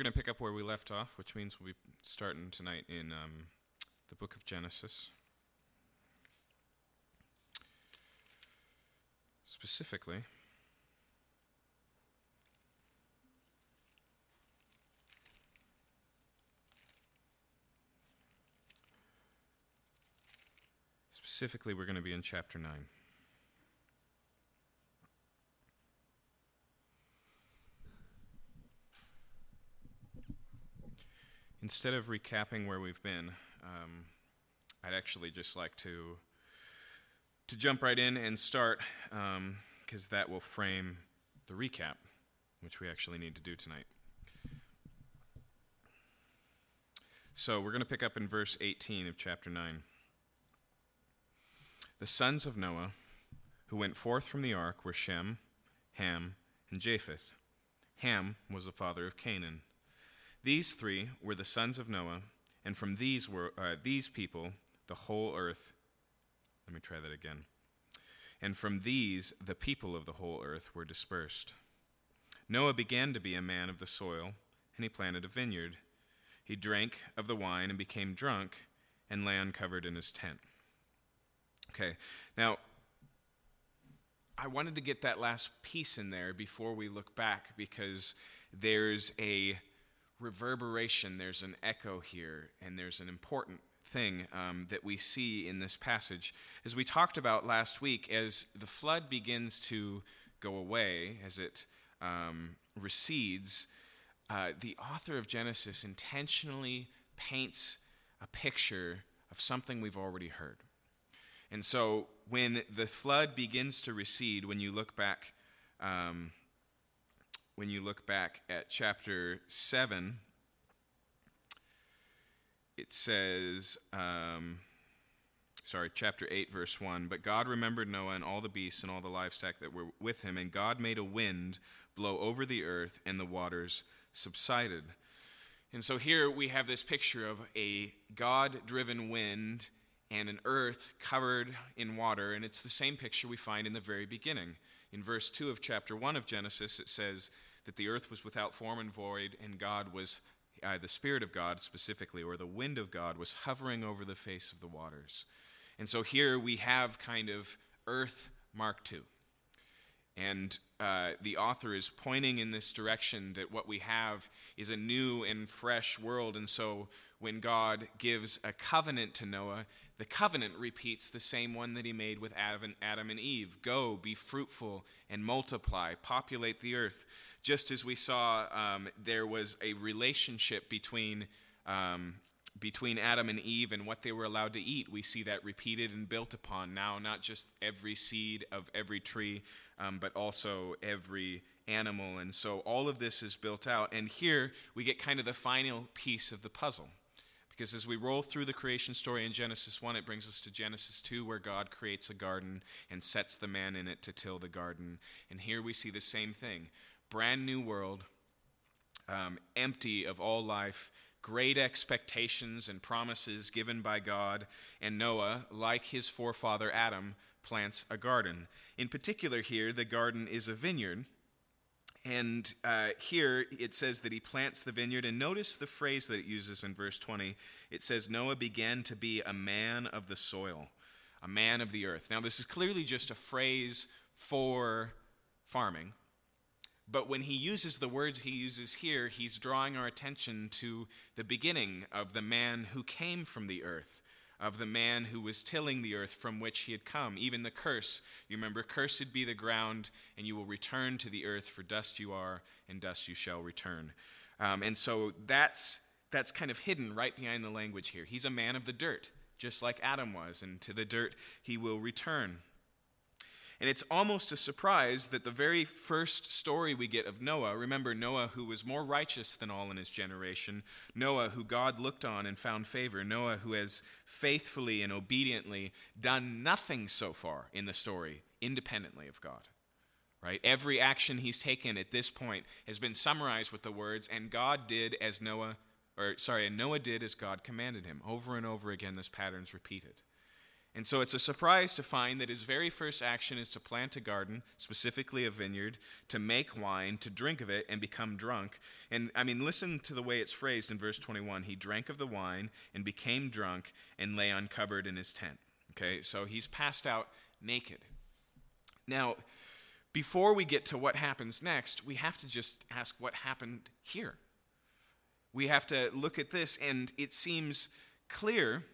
We're going to pick up where we left off, which means we'll be starting tonight in um, the book of Genesis. Specifically, specifically, we're going to be in chapter 9. Instead of recapping where we've been, um, I'd actually just like to to jump right in and start because um, that will frame the recap, which we actually need to do tonight. So we're going to pick up in verse 18 of chapter 9. The sons of Noah who went forth from the ark were Shem, Ham, and Japheth. Ham was the father of Canaan. These three were the sons of Noah, and from these were uh, these people the whole earth. Let me try that again. And from these the people of the whole earth were dispersed. Noah began to be a man of the soil, and he planted a vineyard. He drank of the wine and became drunk, and lay uncovered in his tent. Okay, now I wanted to get that last piece in there before we look back because there's a reverberation, there's an echo here, and there's an important thing um, that we see in this passage. As we talked about last week, as the flood begins to go away, as it um, recedes, uh, the author of Genesis intentionally paints a picture of something we've already heard. And so when the flood begins to recede, when you look back um, when you look back at chapter 7, it says, um, sorry, chapter 8, verse 1 But God remembered Noah and all the beasts and all the livestock that were with him, and God made a wind blow over the earth, and the waters subsided. And so here we have this picture of a God driven wind and an earth covered in water, and it's the same picture we find in the very beginning. In verse 2 of chapter 1 of Genesis, it says, that the earth was without form and void, and God was, uh, the Spirit of God specifically, or the wind of God, was hovering over the face of the waters. And so here we have kind of earth Mark II. And uh, the author is pointing in this direction that what we have is a new and fresh world. And so when God gives a covenant to Noah, the covenant repeats the same one that he made with Adam and Eve Go, be fruitful, and multiply, populate the earth. Just as we saw, um, there was a relationship between. Um, between Adam and Eve and what they were allowed to eat, we see that repeated and built upon now, not just every seed of every tree, um, but also every animal. And so all of this is built out. And here we get kind of the final piece of the puzzle. Because as we roll through the creation story in Genesis 1, it brings us to Genesis 2, where God creates a garden and sets the man in it to till the garden. And here we see the same thing brand new world, um, empty of all life, great expectations and promises given by God. And Noah, like his forefather Adam, plants a garden. In particular, here, the garden is a vineyard. And uh, here it says that he plants the vineyard. And notice the phrase that it uses in verse 20. It says, Noah began to be a man of the soil, a man of the earth. Now, this is clearly just a phrase for farming. But when he uses the words he uses here, he's drawing our attention to the beginning of the man who came from the earth of the man who was tilling the earth from which he had come. Even the curse, you remember, cursed be the ground, and you will return to the earth, for dust you are, and dust you shall return. Um, and so that's, that's kind of hidden right behind the language here. He's a man of the dirt, just like Adam was, and to the dirt he will return. And it's almost a surprise that the very first story we get of Noah, remember Noah, who was more righteous than all in his generation, Noah, who God looked on and found favor, Noah, who has faithfully and obediently done nothing so far in the story independently of God. Right? Every action he's taken at this point has been summarized with the words, and God did as Noah, or sorry, and Noah did as God commanded him. Over and over again, this pattern's repeated. And so it's a surprise to find that his very first action is to plant a garden, specifically a vineyard, to make wine, to drink of it, and become drunk. And I mean, listen to the way it's phrased in verse 21. He drank of the wine and became drunk and lay uncovered in his tent. Okay, so he's passed out naked. Now, before we get to what happens next, we have to just ask what happened here. We have to look at this, and it seems clear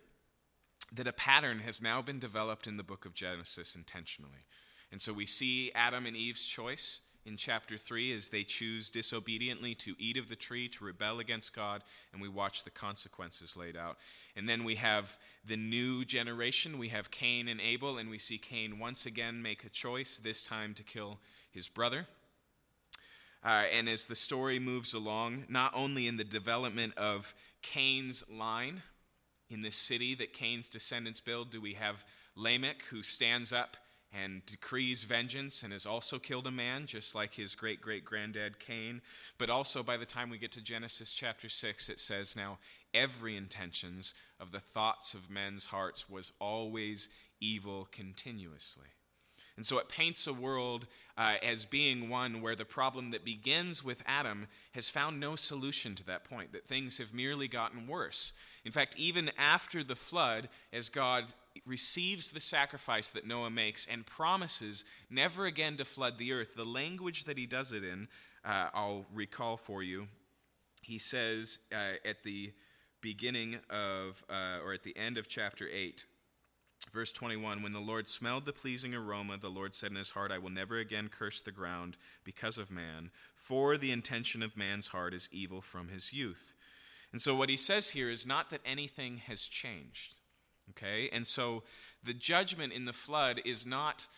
that a pattern has now been developed in the book of Genesis intentionally. And so we see Adam and Eve's choice in chapter 3 as they choose disobediently to eat of the tree, to rebel against God, and we watch the consequences laid out. And then we have the new generation. We have Cain and Abel, and we see Cain once again make a choice, this time to kill his brother. Uh, and as the story moves along, not only in the development of Cain's line, in this city that Cain's descendants build, do we have Lamech who stands up and decrees vengeance and has also killed a man, just like his great great granddad Cain. But also, by the time we get to Genesis chapter 6, it says, Now every intentions of the thoughts of men's hearts was always evil continuously. And so it paints a world uh, as being one where the problem that begins with Adam has found no solution to that point, that things have merely gotten worse. In fact, even after the flood, as God receives the sacrifice that Noah makes and promises never again to flood the earth, the language that he does it in, uh, I'll recall for you. He says uh, at the beginning of, uh, or at the end of chapter 8, Verse 21 When the Lord smelled the pleasing aroma, the Lord said in his heart, I will never again curse the ground because of man, for the intention of man's heart is evil from his youth. And so, what he says here is not that anything has changed. Okay? And so, the judgment in the flood is not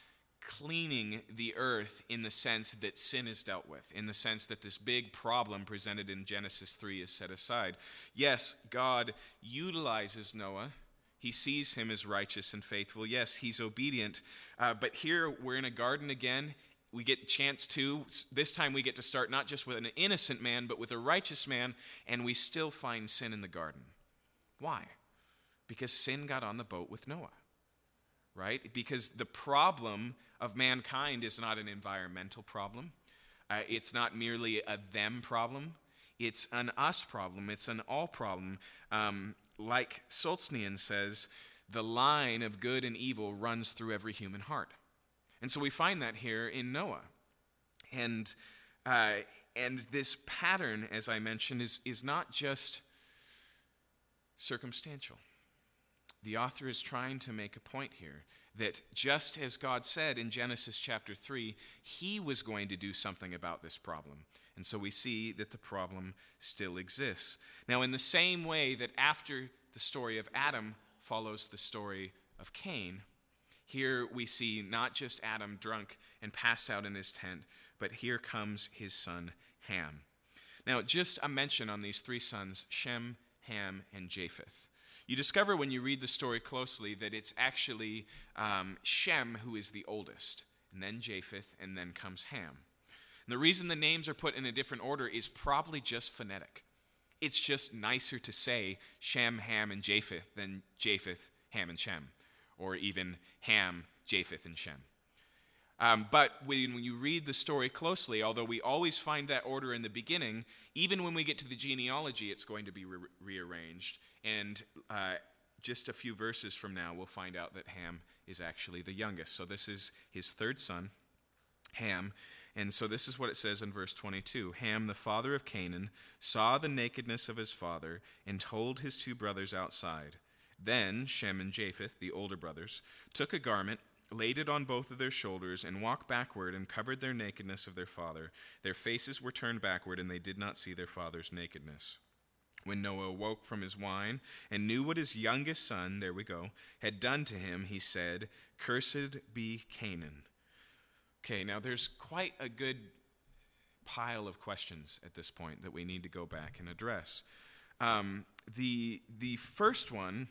cleaning the earth in the sense that sin is dealt with, in the sense that this big problem presented in Genesis 3 is set aside. Yes, God utilizes Noah he sees him as righteous and faithful. Yes, he's obedient. Uh, but here we're in a garden again. We get chance to, this time we get to start not just with an innocent man, but with a righteous man, and we still find sin in the garden. Why? Because sin got on the boat with Noah, right? Because the problem of mankind is not an environmental problem, uh, it's not merely a them problem. It's an us problem. It's an all problem. Um, like Solzhenitsyn says, the line of good and evil runs through every human heart. And so we find that here in Noah. And, uh, and this pattern, as I mentioned, is, is not just circumstantial. The author is trying to make a point here that just as God said in Genesis chapter 3, he was going to do something about this problem. And so we see that the problem still exists. Now, in the same way that after the story of Adam follows the story of Cain, here we see not just Adam drunk and passed out in his tent, but here comes his son Ham. Now, just a mention on these three sons Shem, Ham, and Japheth. You discover when you read the story closely that it's actually um, Shem who is the oldest, and then Japheth, and then comes Ham. And the reason the names are put in a different order is probably just phonetic. It's just nicer to say Shem, Ham, and Japheth than Japheth, Ham, and Shem, or even Ham, Japheth, and Shem. Um, but when, when, you read the story closely, although we always find that order in the beginning, even when we get to the genealogy, it's going to be re- rearranged. And uh, just a few verses from now, we'll find out that Ham is actually the youngest. So this is his third son, Ham. And so this is what it says in verse 22 Ham, the father of Canaan, saw the nakedness of his father and told his two brothers outside. Then Shem and Japheth, the older brothers, took a garment laid it on both of their shoulders, and walked backward and covered their nakedness of their father. Their faces were turned backward, and they did not see their father's nakedness. When Noah awoke from his wine and knew what his youngest son, there we go, had done to him, he said, Cursed be Canaan. Okay, now there's quite a good pile of questions at this point that we need to go back and address. Um, the, the first one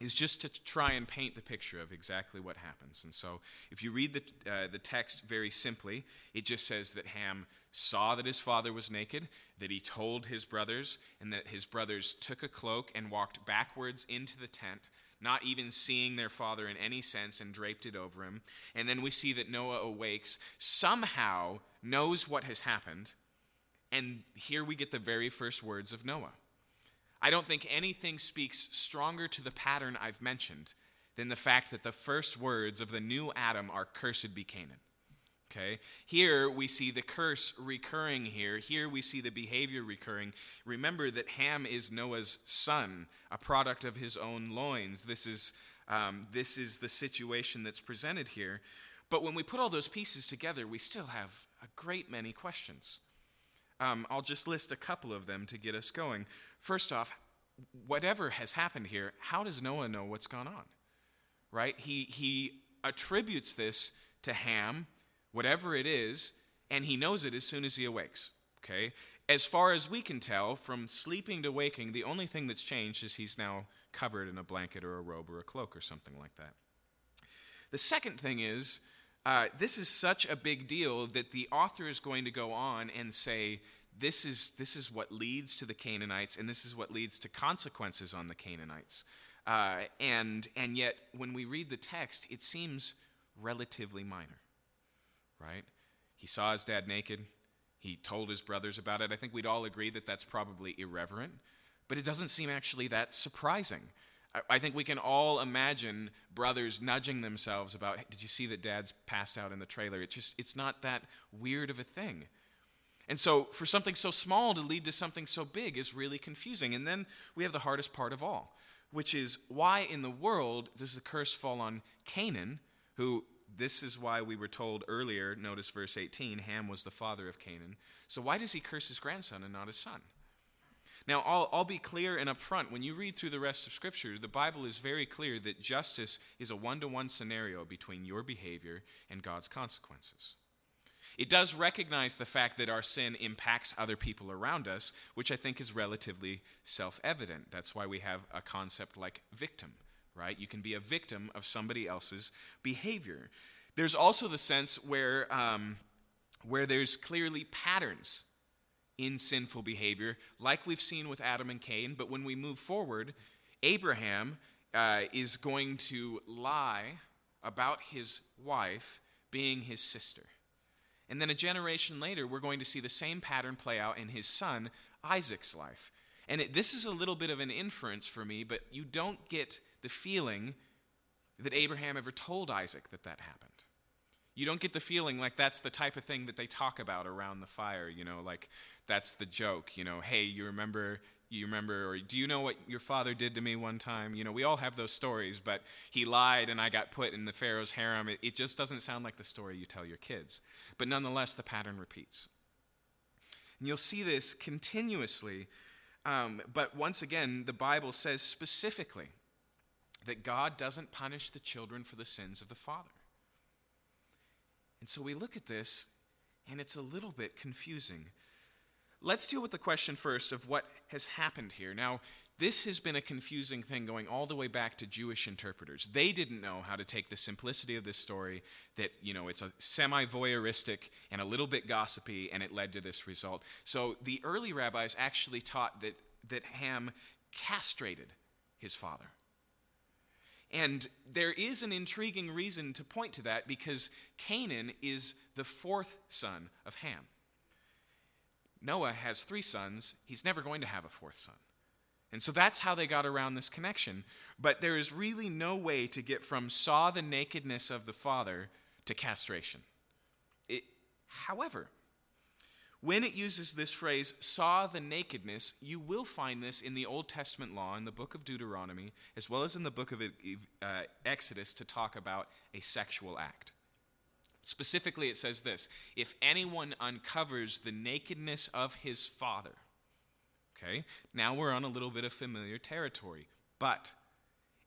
is just to try and paint the picture of exactly what happens. And so, if you read the, uh, the text very simply, it just says that Ham saw that his father was naked, that he told his brothers, and that his brothers took a cloak and walked backwards into the tent, not even seeing their father in any sense, and draped it over him. And then we see that Noah awakes, somehow knows what has happened, and here we get the very first words of Noah. I don't think anything speaks stronger to the pattern I've mentioned than the fact that the first words of the new Adam are cursed be Canaan. Okay? Here we see the curse recurring here. Here we see the behavior recurring. Remember that Ham is Noah's son, a product of his own loins. This is, um, this is the situation that's presented here. But when we put all those pieces together, we still have a great many questions. Um, I'll just list a couple of them to get us going. First off, whatever has happened here, how does Noah know what's gone on? Right? He, he attributes this to Ham, whatever it is, and he knows it as soon as he awakes. Okay? As far as we can tell, from sleeping to waking, the only thing that's changed is he's now covered in a blanket or a robe or a cloak or something like that. The second thing is uh, this is such a big deal that the author is going to go on and say, this is, this is what leads to the Canaanites, and this is what leads to consequences on the Canaanites. Uh, and, and yet, when we read the text, it seems relatively minor, right? He saw his dad naked. He told his brothers about it. I think we'd all agree that that's probably irreverent, but it doesn't seem actually that surprising. I think we can all imagine brothers nudging themselves about, did you see that dad's passed out in the trailer? It's just, it's not that weird of a thing. And so, for something so small to lead to something so big is really confusing. And then we have the hardest part of all, which is why in the world does the curse fall on Canaan, who this is why we were told earlier, notice verse 18, Ham was the father of Canaan. So, why does he curse his grandson and not his son? Now, I'll, I'll be clear and upfront. When you read through the rest of Scripture, the Bible is very clear that justice is a one to one scenario between your behavior and God's consequences. It does recognize the fact that our sin impacts other people around us, which I think is relatively self evident. That's why we have a concept like victim, right? You can be a victim of somebody else's behavior. There's also the sense where, um, where there's clearly patterns in sinful behavior, like we've seen with Adam and Cain. But when we move forward, Abraham uh, is going to lie about his wife being his sister. And then a generation later, we're going to see the same pattern play out in his son Isaac's life. And it, this is a little bit of an inference for me, but you don't get the feeling that Abraham ever told Isaac that that happened. You don't get the feeling like that's the type of thing that they talk about around the fire, you know, like that's the joke, you know, hey, you remember you remember or do you know what your father did to me one time? You know, we all have those stories, but he lied and I got put in the Pharaoh's harem. It, it just doesn't sound like the story you tell your kids. But nonetheless, the pattern repeats. And you'll see this continuously. Um, but once again, the Bible says specifically that God doesn't punish the children for the sins of the father. And so we look at this, and it's a little bit confusing. Let's deal with the question first of what has happened here. Now, this has been a confusing thing going all the way back to Jewish interpreters. They didn't know how to take the simplicity of this story that, you know, it's a semi voyeuristic and a little bit gossipy, and it led to this result. So the early rabbis actually taught that, that Ham castrated his father. And there is an intriguing reason to point to that because Canaan is the fourth son of Ham. Noah has three sons, he's never going to have a fourth son. And so that's how they got around this connection. But there is really no way to get from saw the nakedness of the father to castration. It, however, when it uses this phrase, saw the nakedness, you will find this in the Old Testament law, in the book of Deuteronomy, as well as in the book of uh, Exodus, to talk about a sexual act. Specifically, it says this if anyone uncovers the nakedness of his father, okay, now we're on a little bit of familiar territory, but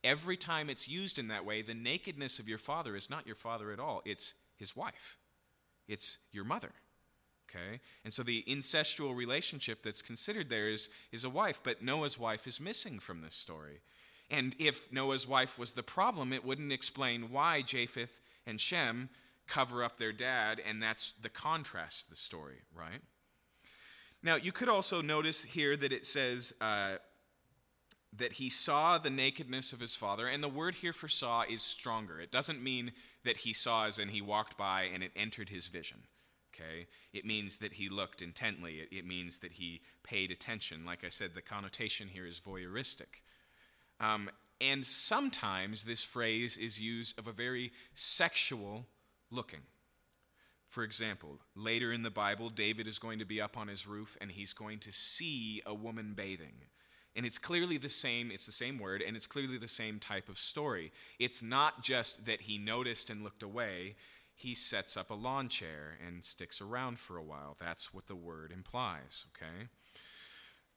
every time it's used in that way, the nakedness of your father is not your father at all, it's his wife, it's your mother. Okay? And so the incestual relationship that's considered there is, is a wife, but Noah's wife is missing from this story. And if Noah's wife was the problem, it wouldn't explain why Japheth and Shem cover up their dad, and that's the contrast the story, right? Now, you could also notice here that it says uh, that he saw the nakedness of his father, and the word here for saw is stronger. It doesn't mean that he saw as in he walked by and it entered his vision. Okay? It means that he looked intently. It, it means that he paid attention. Like I said, the connotation here is voyeuristic. Um, and sometimes this phrase is used of a very sexual looking. For example, later in the Bible, David is going to be up on his roof and he's going to see a woman bathing. And it's clearly the same, it's the same word, and it's clearly the same type of story. It's not just that he noticed and looked away, he sets up a lawn chair and sticks around for a while. That's what the word implies, okay?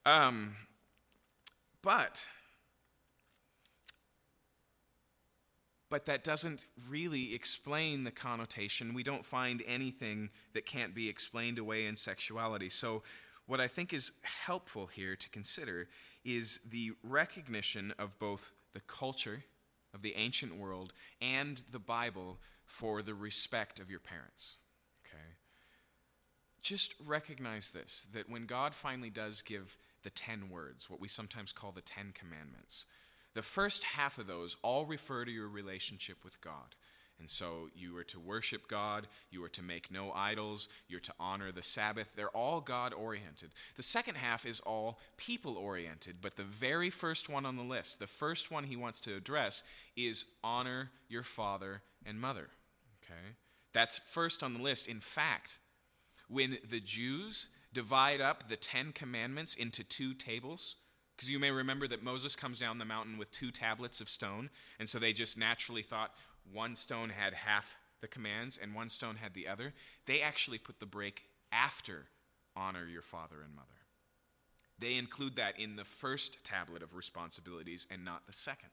Um, but but that doesn't really explain the connotation. We don't find anything that can't be explained away in sexuality. So, what I think is helpful here to consider is the recognition of both the culture of the ancient world and the Bible for the respect of your parents. Okay? Just recognize this that when God finally does give the 10 words, what we sometimes call the 10 commandments, the first half of those all refer to your relationship with God. And so you are to worship God, you are to make no idols, you're to honor the Sabbath. They're all God oriented. The second half is all people oriented, but the very first one on the list, the first one he wants to address is honor your father and mother. Okay? That's first on the list. In fact, when the Jews divide up the 10 commandments into two tables, because you may remember that Moses comes down the mountain with two tablets of stone, and so they just naturally thought one stone had half the commands and one stone had the other. They actually put the break after honor your father and mother. They include that in the first tablet of responsibilities and not the second.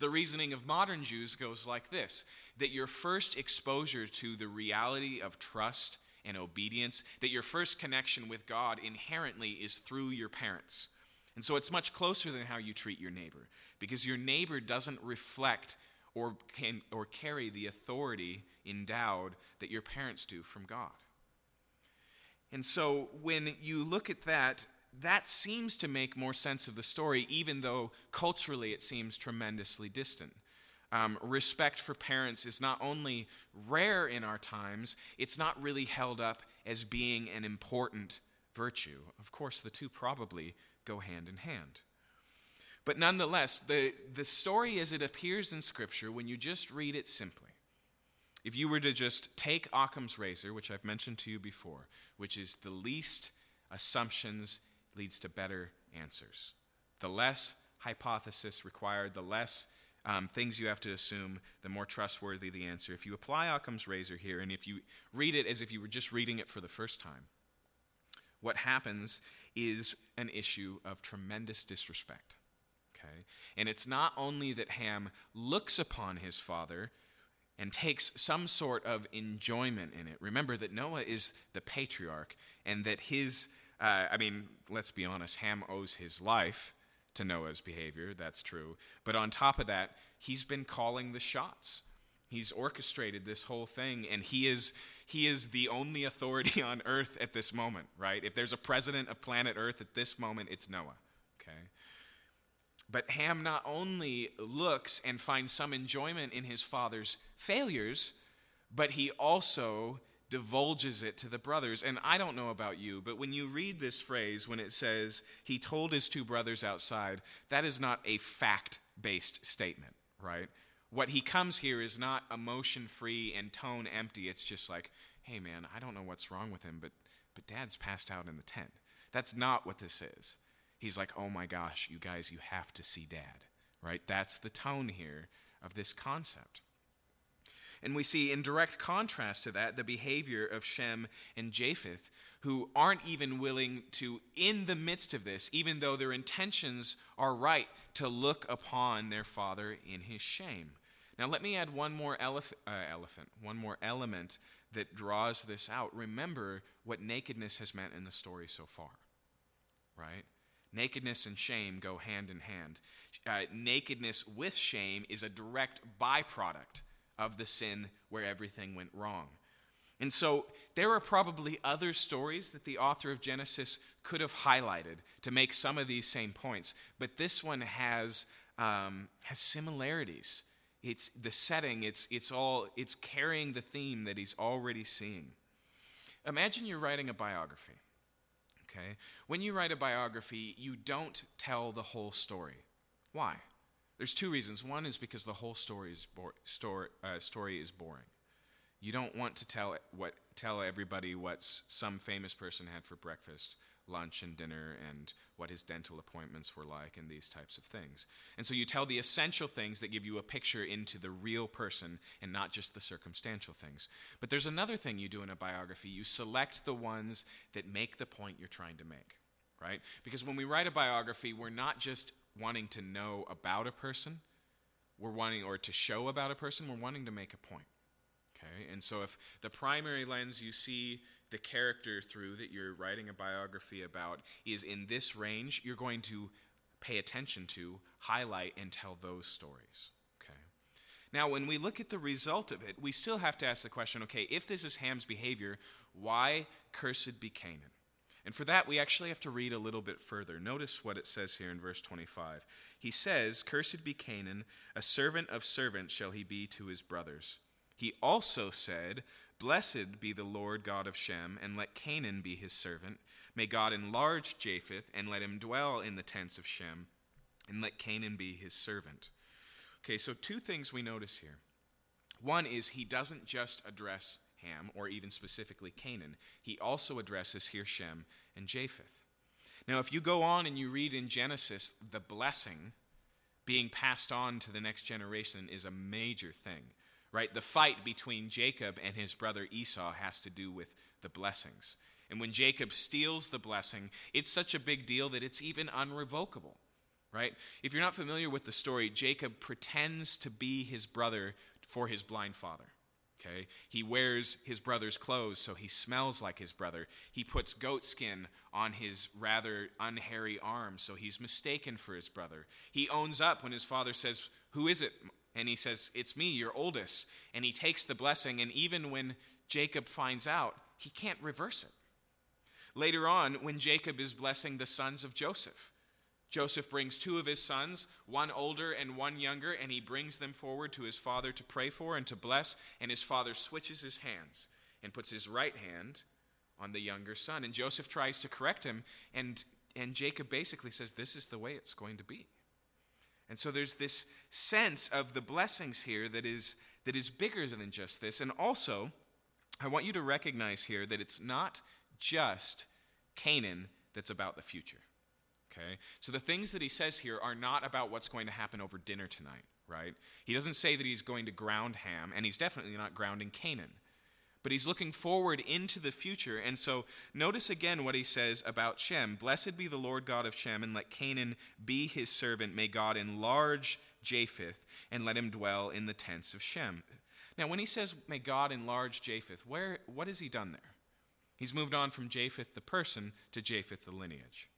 The reasoning of modern Jews goes like this that your first exposure to the reality of trust and obedience, that your first connection with God inherently is through your parents. And so it's much closer than how you treat your neighbor, because your neighbor doesn't reflect or, can, or carry the authority endowed that your parents do from God. And so when you look at that, that seems to make more sense of the story, even though culturally it seems tremendously distant. Um, respect for parents is not only rare in our times, it's not really held up as being an important virtue. Of course, the two probably go hand in hand. But nonetheless, the, the story as it appears in Scripture, when you just read it simply, if you were to just take Occam's razor, which I've mentioned to you before, which is the least assumptions leads to better answers. The less hypothesis required, the less um, things you have to assume, the more trustworthy the answer. If you apply Occam's razor here, and if you read it as if you were just reading it for the first time, what happens is an issue of tremendous disrespect. Okay? And it's not only that Ham looks upon his father and takes some sort of enjoyment in it. Remember that Noah is the patriarch and that his, uh, I mean, let's be honest, Ham owes his life to Noah's behavior. That's true. But on top of that, he's been calling the shots. He's orchestrated this whole thing, and he is he is the only authority on earth at this moment, right? If there's a president of planet Earth at this moment, it's Noah, okay? But Ham not only looks and finds some enjoyment in his father's failures, but he also divulges it to the brothers. And I don't know about you, but when you read this phrase, when it says, he told his two brothers outside, that is not a fact based statement, right? what he comes here is not emotion free and tone empty. It's just like, hey man, I don't know what's wrong with him, but but dad's passed out in the tent. That's not what this is. He's like, oh my gosh, you guys, you have to see dad. Right? That's the tone here of this concept. And we see in direct contrast to that the behavior of Shem and Japheth, who aren't even willing to, in the midst of this, even though their intentions are right, to look upon their father in his shame. Now, let me add one more elef- uh, elephant, one more element that draws this out. Remember what nakedness has meant in the story so far, right? nakedness and shame go hand in hand. Uh, nakedness with shame is a direct byproduct of the sin where everything went wrong. And so there are probably other stories that the author of Genesis could have highlighted to make some of these same points, but this one has, um, has similarities. It's the setting, it's, it's, all, it's carrying the theme that he's already seeing. Imagine you're writing a biography. Okay? When you write a biography, you don't tell the whole story. Why? There's two reasons. One is because the whole story is, bo- story, uh, story is boring. You don't want to tell what tell everybody what some famous person had for breakfast, lunch, and dinner, and what his dental appointments were like, and these types of things. And so you tell the essential things that give you a picture into the real person, and not just the circumstantial things. But there's another thing you do in a biography: you select the ones that make the point you're trying to make. Right? Because when we write a biography, we're not just wanting to know about a person, we're wanting, or to show about a person, we're wanting to make a point. Okay? And so if the primary lens you see the character through that you're writing a biography about is in this range, you're going to pay attention to, highlight, and tell those stories. Okay? Now, when we look at the result of it, we still have to ask the question okay, if this is Ham's behavior, why cursed be Canaan? And for that, we actually have to read a little bit further. Notice what it says here in verse 25. He says, Cursed be Canaan, a servant of servants shall he be to his brothers. He also said, Blessed be the Lord God of Shem, and let Canaan be his servant. May God enlarge Japheth, and let him dwell in the tents of Shem, and let Canaan be his servant. Okay, so two things we notice here. One is he doesn't just address Ham, or even specifically Canaan, he also addresses here Shem and Japheth. Now, if you go on and you read in Genesis, the blessing being passed on to the next generation is a major thing right? The fight between Jacob and his brother Esau has to do with the blessings. And when Jacob steals the blessing, it's such a big deal that it's even unrevocable, right? If you're not familiar with the story, Jacob pretends to be his brother for his blind father. Okay? He wears his brother's clothes so he smells like his brother. He puts goat skin on his rather unhairy arms so he's mistaken for his brother. He owns up when his father says, Who is it, and he says, It's me, your oldest. And he takes the blessing, and even when Jacob finds out, he can't reverse it. Later on, when Jacob is blessing the sons of Joseph, Joseph brings two of his sons, one older and one younger, and he brings them forward to his father to pray for and to bless. And his father switches his hands and puts his right hand on the younger son. And Joseph tries to correct him, and, and Jacob basically says, This is the way it's going to be. And so there's this sense of the blessings here that is, that is bigger than just this. And also, I want you to recognize here that it's not just Canaan that's about the future. Okay? So the things that he says here are not about what's going to happen over dinner tonight, right? He doesn't say that he's going to ground Ham, and he's definitely not grounding Canaan but he's looking forward into the future. And so notice again what he says about Shem Blessed be the Lord God of Shem, and let Canaan be his servant. May God enlarge Japheth, and let him dwell in the tents of Shem. Now, when he says, May God enlarge Japheth, where, what has he done there? He's moved on from Japheth the person to Japheth the lineage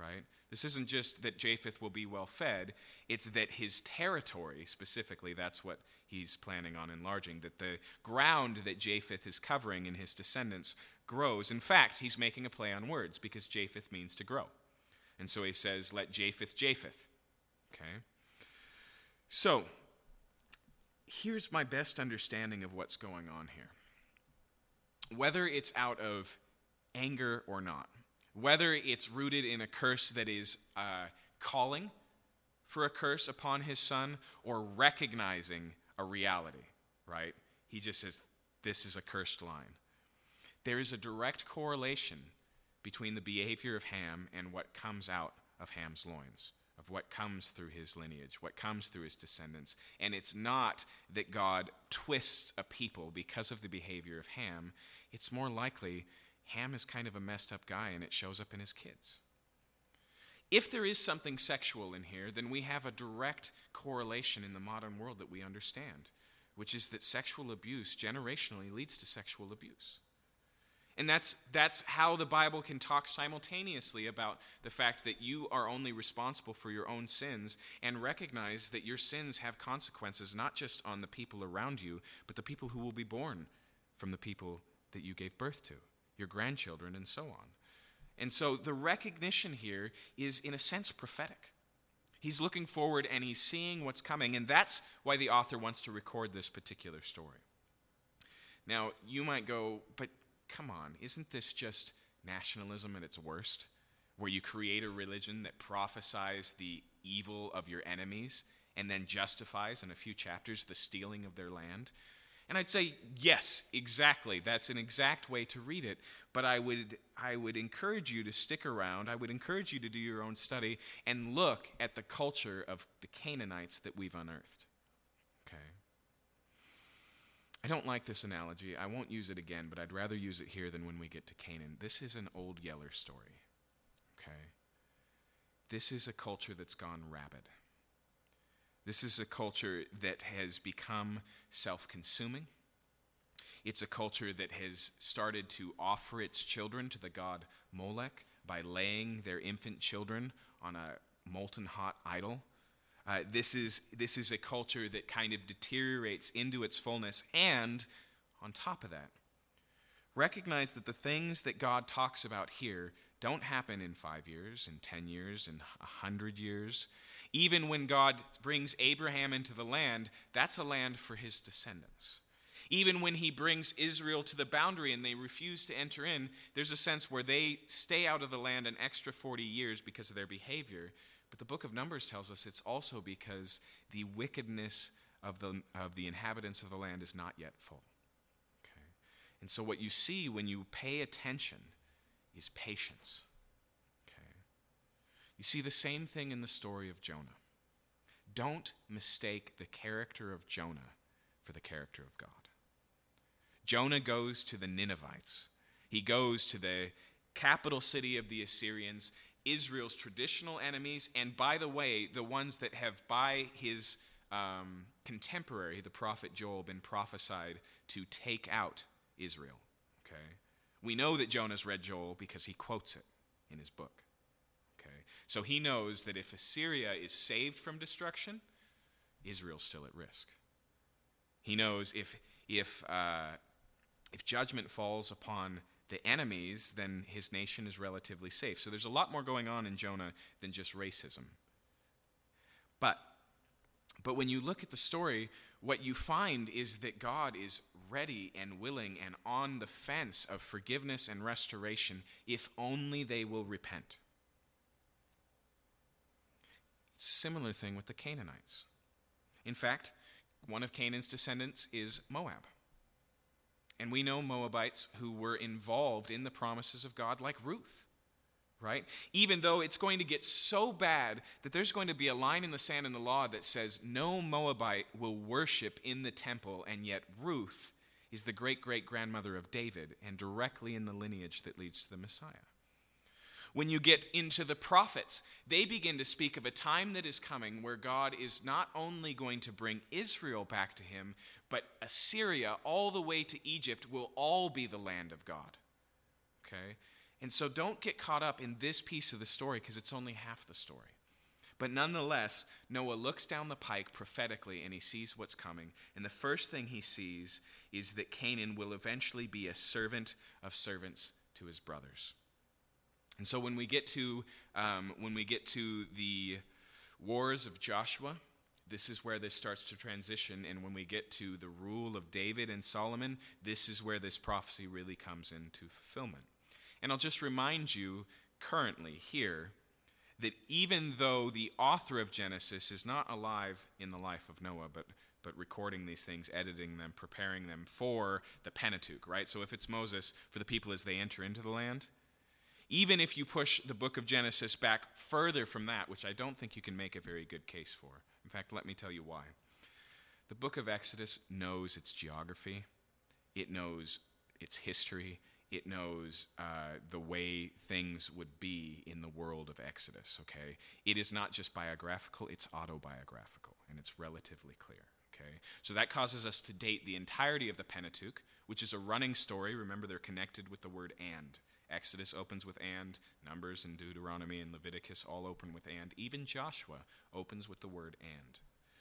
right? This isn't just that Japheth will be well fed, it's that his territory, specifically, that's what he's planning on enlarging, that the ground that Japheth is covering in his descendants grows. In fact, he's making a play on words because Japheth means to grow. And so he says, Let Japheth Japheth. Okay? So, here's my best understanding of what's going on here. Whether it's out of anger or not, whether it's rooted in a curse that is uh, calling for a curse upon his son or recognizing a reality, right? He just says, This is a cursed line. There is a direct correlation between the behavior of Ham and what comes out of Ham's loins, of what comes through his lineage, what comes through his descendants. And it's not that God twists a people because of the behavior of Ham, it's more likely Ham is kind of a messed up guy and it shows up in his kids. If there is something sexual in here, then we have a direct correlation in the modern world that we understand, which is that sexual abuse generationally leads to sexual abuse. And that's, that's how the Bible can talk simultaneously about the fact that you are only responsible for your own sins and recognize that your sins have consequences not just on the people around you, but the people who will be born from the people that you gave birth to, your grandchildren, and so on. And so the recognition here is, in a sense, prophetic. He's looking forward and he's seeing what's coming, and that's why the author wants to record this particular story. Now, you might go, but come on, isn't this just nationalism at its worst? Where you create a religion that prophesies the evil of your enemies and then justifies in a few chapters the stealing of their land? And I'd say, yes, exactly. That's an exact way to read it. But I would, I would encourage you to stick around. I would encourage you to do your own study and look at the culture of the Canaanites that we've unearthed. Okay? I don't like this analogy. I won't use it again, but I'd rather use it here than when we get to Canaan. This is an old Yeller story. Okay? This is a culture that's gone rabid. This is a culture that has become self consuming. It's a culture that has started to offer its children to the god Molech by laying their infant children on a molten hot idol. Uh, this, is, this is a culture that kind of deteriorates into its fullness. And on top of that, recognize that the things that God talks about here don't happen in five years, in 10 years, in a hundred years. Even when God brings Abraham into the land, that's a land for his descendants. Even when he brings Israel to the boundary and they refuse to enter in, there's a sense where they stay out of the land an extra 40 years because of their behavior. But the book of Numbers tells us it's also because the wickedness of the, of the inhabitants of the land is not yet full. Okay? And so, what you see when you pay attention is patience. Okay? You see the same thing in the story of Jonah. Don't mistake the character of Jonah for the character of God. Jonah goes to the Ninevites, he goes to the capital city of the Assyrians Israel's traditional enemies, and by the way, the ones that have, by his um, contemporary, the prophet Joel, been prophesied to take out Israel. Okay? We know that Jonah's read Joel because he quotes it in his book. Okay? So he knows that if Assyria is saved from destruction, Israel's still at risk. He knows if, if, uh, if judgment falls upon the enemies, then his nation is relatively safe. So there's a lot more going on in Jonah than just racism. But but when you look at the story, what you find is that God is ready and willing and on the fence of forgiveness and restoration if only they will repent. It's a similar thing with the Canaanites. In fact, one of Canaan's descendants is Moab. And we know Moabites who were involved in the promises of God, like Ruth, right? Even though it's going to get so bad that there's going to be a line in the sand in the law that says no Moabite will worship in the temple, and yet Ruth is the great great grandmother of David and directly in the lineage that leads to the Messiah. When you get into the prophets, they begin to speak of a time that is coming where God is not only going to bring Israel back to him, but Assyria all the way to Egypt will all be the land of God. Okay? And so don't get caught up in this piece of the story because it's only half the story. But nonetheless, Noah looks down the pike prophetically and he sees what's coming. And the first thing he sees is that Canaan will eventually be a servant of servants to his brothers. And so when we get to um, when we get to the wars of Joshua, this is where this starts to transition. And when we get to the rule of David and Solomon, this is where this prophecy really comes into fulfillment. And I'll just remind you currently here that even though the author of Genesis is not alive in the life of Noah, but but recording these things, editing them, preparing them for the Pentateuch, right? So if it's Moses, for the people as they enter into the land, even if you push the book of Genesis back further from that, which I don't think you can make a very good case for. In fact, let me tell you why. The book of Exodus knows its geography, it knows its history, it knows uh, the way things would be in the world of Exodus, okay? It is not just biographical, it's autobiographical, and it's relatively clear, Okay? So that causes us to date the entirety of the Pentateuch, which is a running story. Remember, they're connected with the word and. Exodus opens with and, Numbers and Deuteronomy and Leviticus all open with and. Even Joshua opens with the word and.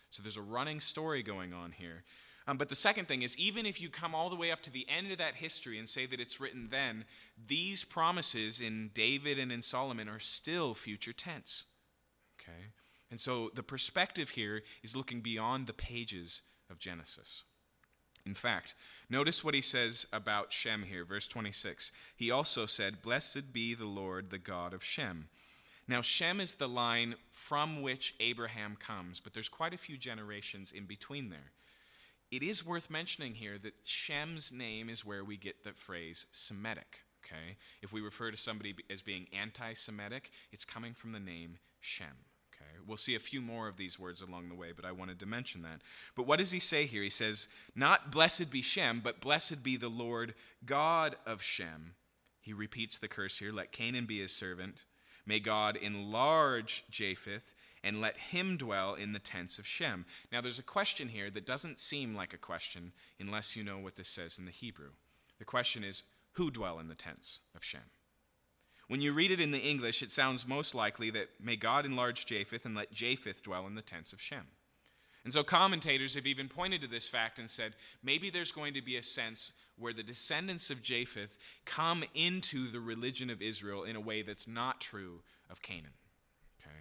So there's a running story going on here. Um, but the second thing is, even if you come all the way up to the end of that history and say that it's written then, these promises in David and in Solomon are still future tense. Okay? And so the perspective here is looking beyond the pages of Genesis. In fact, notice what he says about Shem here, verse 26. He also said, Blessed be the Lord, the God of Shem. Now, Shem is the line from which Abraham comes, but there's quite a few generations in between there. It is worth mentioning here that Shem's name is where we get the phrase Semitic. Okay? If we refer to somebody as being anti Semitic, it's coming from the name Shem. Okay? We'll see a few more of these words along the way, but I wanted to mention that. But what does he say here? He says, Not blessed be Shem, but blessed be the Lord God of Shem. He repeats the curse here let Canaan be his servant. May God enlarge Japheth and let him dwell in the tents of Shem. Now, there's a question here that doesn't seem like a question unless you know what this says in the Hebrew. The question is, who dwell in the tents of Shem? When you read it in the English, it sounds most likely that may God enlarge Japheth and let Japheth dwell in the tents of Shem. And so commentators have even pointed to this fact and said maybe there's going to be a sense where the descendants of Japheth come into the religion of Israel in a way that's not true of Canaan. Okay?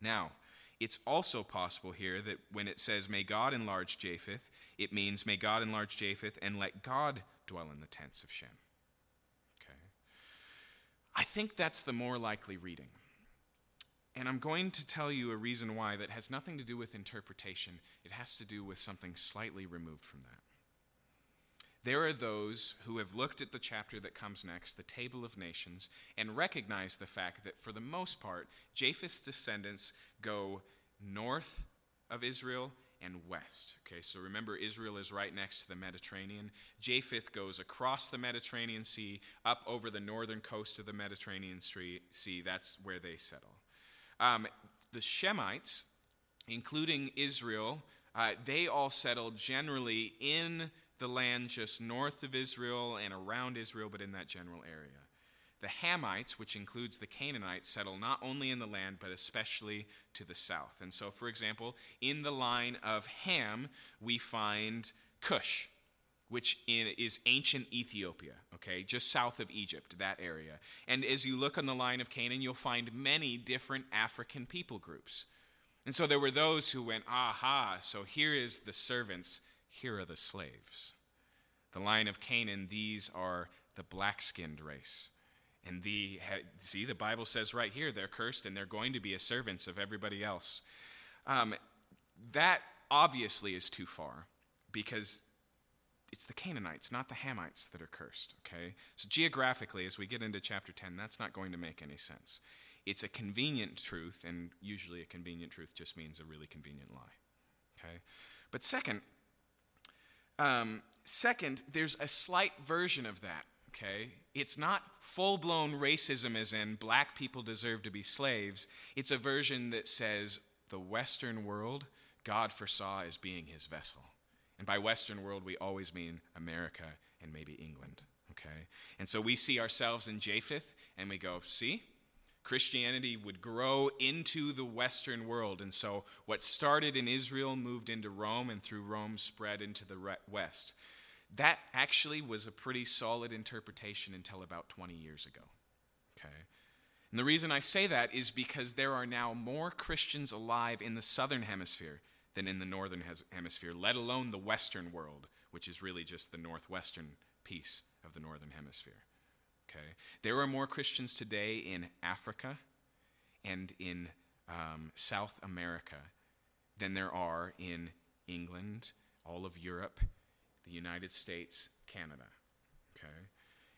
Now, it's also possible here that when it says, May God enlarge Japheth, it means, May God enlarge Japheth and let God dwell in the tents of Shem. Okay? I think that's the more likely reading. And I'm going to tell you a reason why that has nothing to do with interpretation. It has to do with something slightly removed from that. There are those who have looked at the chapter that comes next, the Table of Nations, and recognize the fact that for the most part, Japheth's descendants go north of Israel and west. Okay, so remember, Israel is right next to the Mediterranean. Japheth goes across the Mediterranean Sea, up over the northern coast of the Mediterranean Sea. That's where they settle. Um, the Shemites, including Israel, uh, they all settled generally in the land just north of Israel and around Israel, but in that general area. The Hamites, which includes the Canaanites, settle not only in the land, but especially to the south. And so, for example, in the line of Ham, we find Cush, which is ancient Ethiopia, okay, just south of Egypt, that area. And as you look on the line of Canaan, you'll find many different African people groups. And so there were those who went, aha, so here is the servants, here are the slaves. The line of Canaan, these are the black skinned race. And the see, the Bible says right here they're cursed and they're going to be as servants of everybody else. Um, that obviously is too far because it's the Canaanites, not the Hamites, that are cursed. Okay, so geographically, as we get into chapter ten, that's not going to make any sense. It's a convenient truth, and usually a convenient truth just means a really convenient lie. Okay, but second, um, second, there's a slight version of that okay? It's not full blown racism, as in black people deserve to be slaves. It's a version that says the Western world God foresaw as being his vessel. And by Western world, we always mean America and maybe England, okay? And so we see ourselves in Japheth and we go, see? Christianity would grow into the Western world. And so what started in Israel moved into Rome and through Rome spread into the West. That actually was a pretty solid interpretation until about 20 years ago. Okay? And the reason I say that is because there are now more Christians alive in the southern hemisphere than in the northern hemisphere, let alone the western world, which is really just the northwestern piece of the northern hemisphere. Okay? There are more Christians today in Africa and in um, South America than there are in England, all of Europe, the United States, Canada. Okay?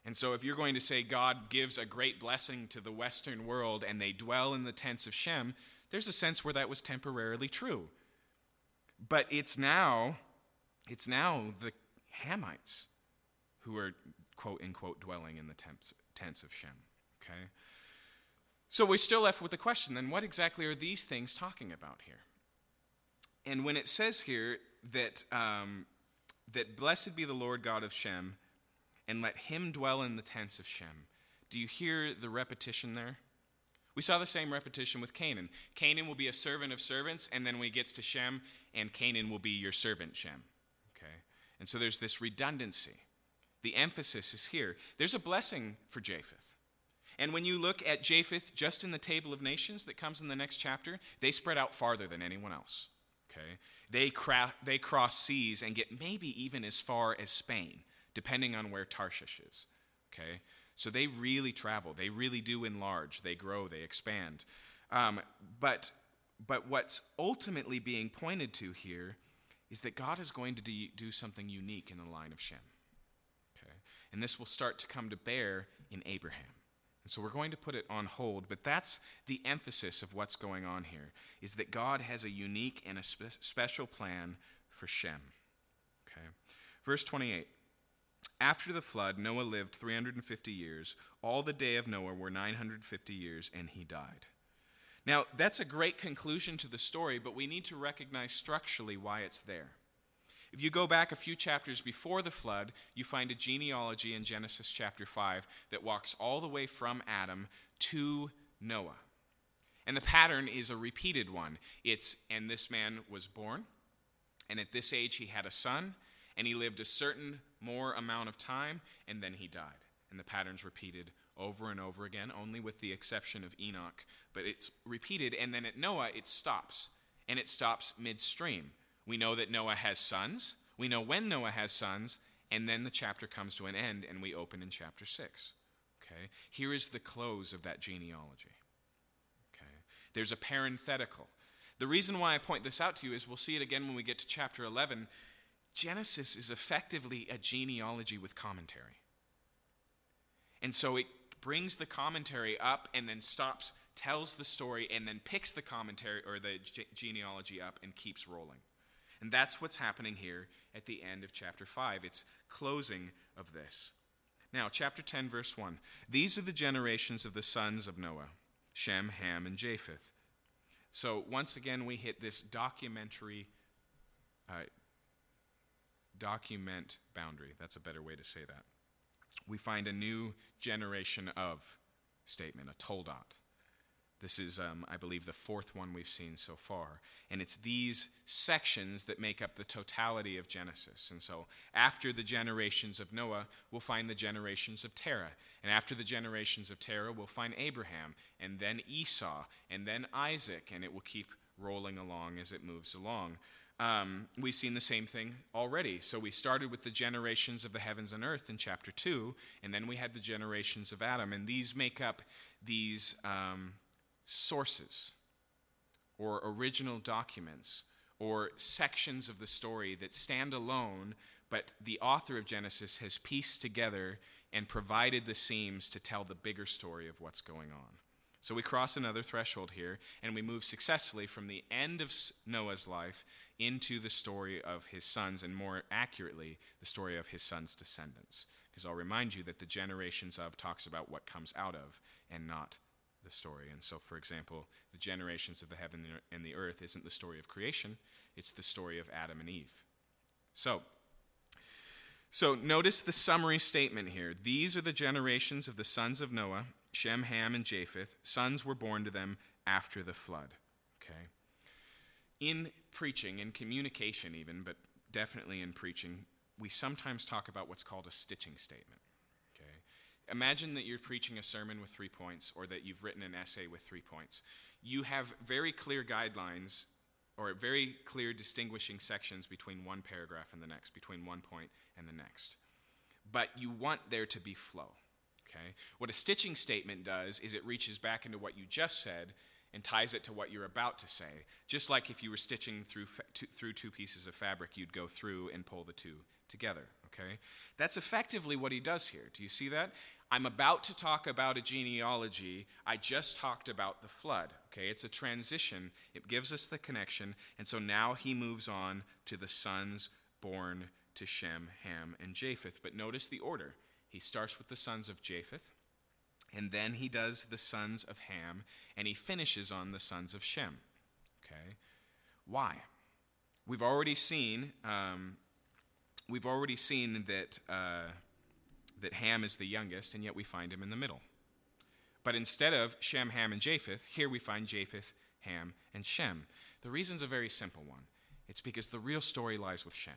And so, if you're going to say God gives a great blessing to the Western world and they dwell in the tents of Shem, there's a sense where that was temporarily true. But it's now, it's now the Hamites who are quote unquote dwelling in the tents, tents of Shem. Okay? So we're still left with the question then, what exactly are these things talking about here? And when it says here that, um, that blessed be the Lord God of Shem, and let him dwell in the tents of Shem. Do you hear the repetition there? We saw the same repetition with Canaan. Canaan will be a servant of servants, and then when he gets to Shem, and Canaan will be your servant, Shem. Okay? And so there's this redundancy. The emphasis is here. There's a blessing for Japheth. And when you look at Japheth just in the table of nations that comes in the next chapter, they spread out farther than anyone else. Okay? They, cra- they cross seas and get maybe even as far as Spain, depending on where Tarshish is. Okay? So they really travel. They really do enlarge. They grow. They expand. Um, but, but what's ultimately being pointed to here is that God is going to do something unique in the line of Shem. Okay? And this will start to come to bear in Abraham. And so we're going to put it on hold, but that's the emphasis of what's going on here is that God has a unique and a spe- special plan for Shem. Okay. Verse 28. After the flood, Noah lived 350 years. All the day of Noah were 950 years, and he died. Now, that's a great conclusion to the story, but we need to recognize structurally why it's there. If you go back a few chapters before the flood, you find a genealogy in Genesis chapter 5 that walks all the way from Adam to Noah. And the pattern is a repeated one. It's, and this man was born, and at this age he had a son, and he lived a certain more amount of time, and then he died. And the pattern's repeated over and over again, only with the exception of Enoch. But it's repeated, and then at Noah it stops, and it stops midstream. We know that Noah has sons. We know when Noah has sons, and then the chapter comes to an end, and we open in chapter 6. Okay? Here is the close of that genealogy. Okay? There's a parenthetical. The reason why I point this out to you is we'll see it again when we get to chapter 11. Genesis is effectively a genealogy with commentary. And so it brings the commentary up and then stops, tells the story, and then picks the commentary or the ge- genealogy up and keeps rolling. And that's what's happening here at the end of chapter 5. It's closing of this. Now, chapter 10, verse 1. These are the generations of the sons of Noah Shem, Ham, and Japheth. So, once again, we hit this documentary, uh, document boundary. That's a better way to say that. We find a new generation of statement, a toldot. This is, um, I believe, the fourth one we've seen so far. And it's these sections that make up the totality of Genesis. And so, after the generations of Noah, we'll find the generations of Terah. And after the generations of Terah, we'll find Abraham, and then Esau, and then Isaac. And it will keep rolling along as it moves along. Um, we've seen the same thing already. So we started with the generations of the heavens and earth in chapter 2, and then we had the generations of Adam. And these make up these um, sources or original documents or sections of the story that stand alone, but the author of Genesis has pieced together and provided the seams to tell the bigger story of what's going on. So we cross another threshold here, and we move successfully from the end of Noah's life into the story of his sons, and more accurately, the story of his sons' descendants. Because I'll remind you that the generations of talks about what comes out of and not the story. And so, for example, the generations of the heaven and the earth isn't the story of creation, it's the story of Adam and Eve. So, so notice the summary statement here. These are the generations of the sons of Noah, Shem, Ham, and Japheth. Sons were born to them after the flood. Okay? In preaching, in communication even, but definitely in preaching, we sometimes talk about what's called a stitching statement. Okay? Imagine that you're preaching a sermon with three points, or that you've written an essay with three points. You have very clear guidelines, or very clear distinguishing sections between one paragraph and the next, between one point and the next. But you want there to be flow. Okay? What a stitching statement does is it reaches back into what you just said and ties it to what you're about to say. Just like if you were stitching through, fa- through two pieces of fabric, you'd go through and pull the two together. Okay? That's effectively what he does here. Do you see that? I'm about to talk about a genealogy. I just talked about the flood. Okay, it's a transition. It gives us the connection. And so now he moves on to the sons born to Shem, Ham, and Japheth. But notice the order. He starts with the sons of Japheth, and then he does the sons of Ham, and he finishes on the sons of Shem. Okay? Why? we've already seen um, we've already seen that uh, that Ham is the youngest, and yet we find him in the middle. But instead of Shem, Ham, and Japheth, here we find Japheth, Ham, and Shem. The reason's a very simple one. It's because the real story lies with Shem.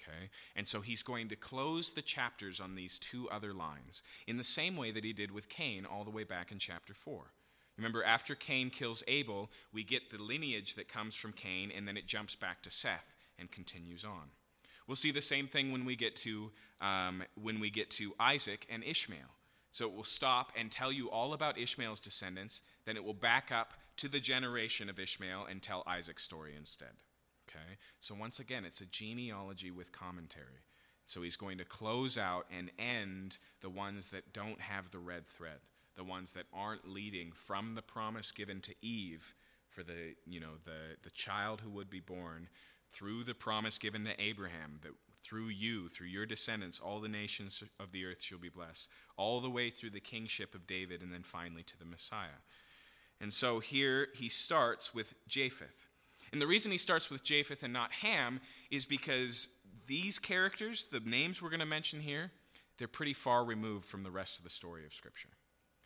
Okay? And so he's going to close the chapters on these two other lines in the same way that he did with Cain all the way back in chapter 4. Remember, after Cain kills Abel, we get the lineage that comes from Cain, and then it jumps back to Seth and continues on. We'll see the same thing when we get to um, when we get to Isaac and Ishmael. So it will stop and tell you all about Ishmael's descendants. Then it will back up to the generation of Ishmael and tell Isaac's story instead. Okay? So once again, it's a genealogy with commentary. So he's going to close out and end the ones that don't have the red thread, the ones that aren't leading from the promise given to Eve for the, you know, the, the child who would be born through the promise given to Abraham that through you, through your descendants, all the nations of the earth shall be blessed, all the way through the kingship of David, and then finally to the Messiah. And so here he starts with Japheth. And the reason he starts with Japheth and not Ham is because these characters, the names we're going to mention here, they're pretty far removed from the rest of the story of Scripture.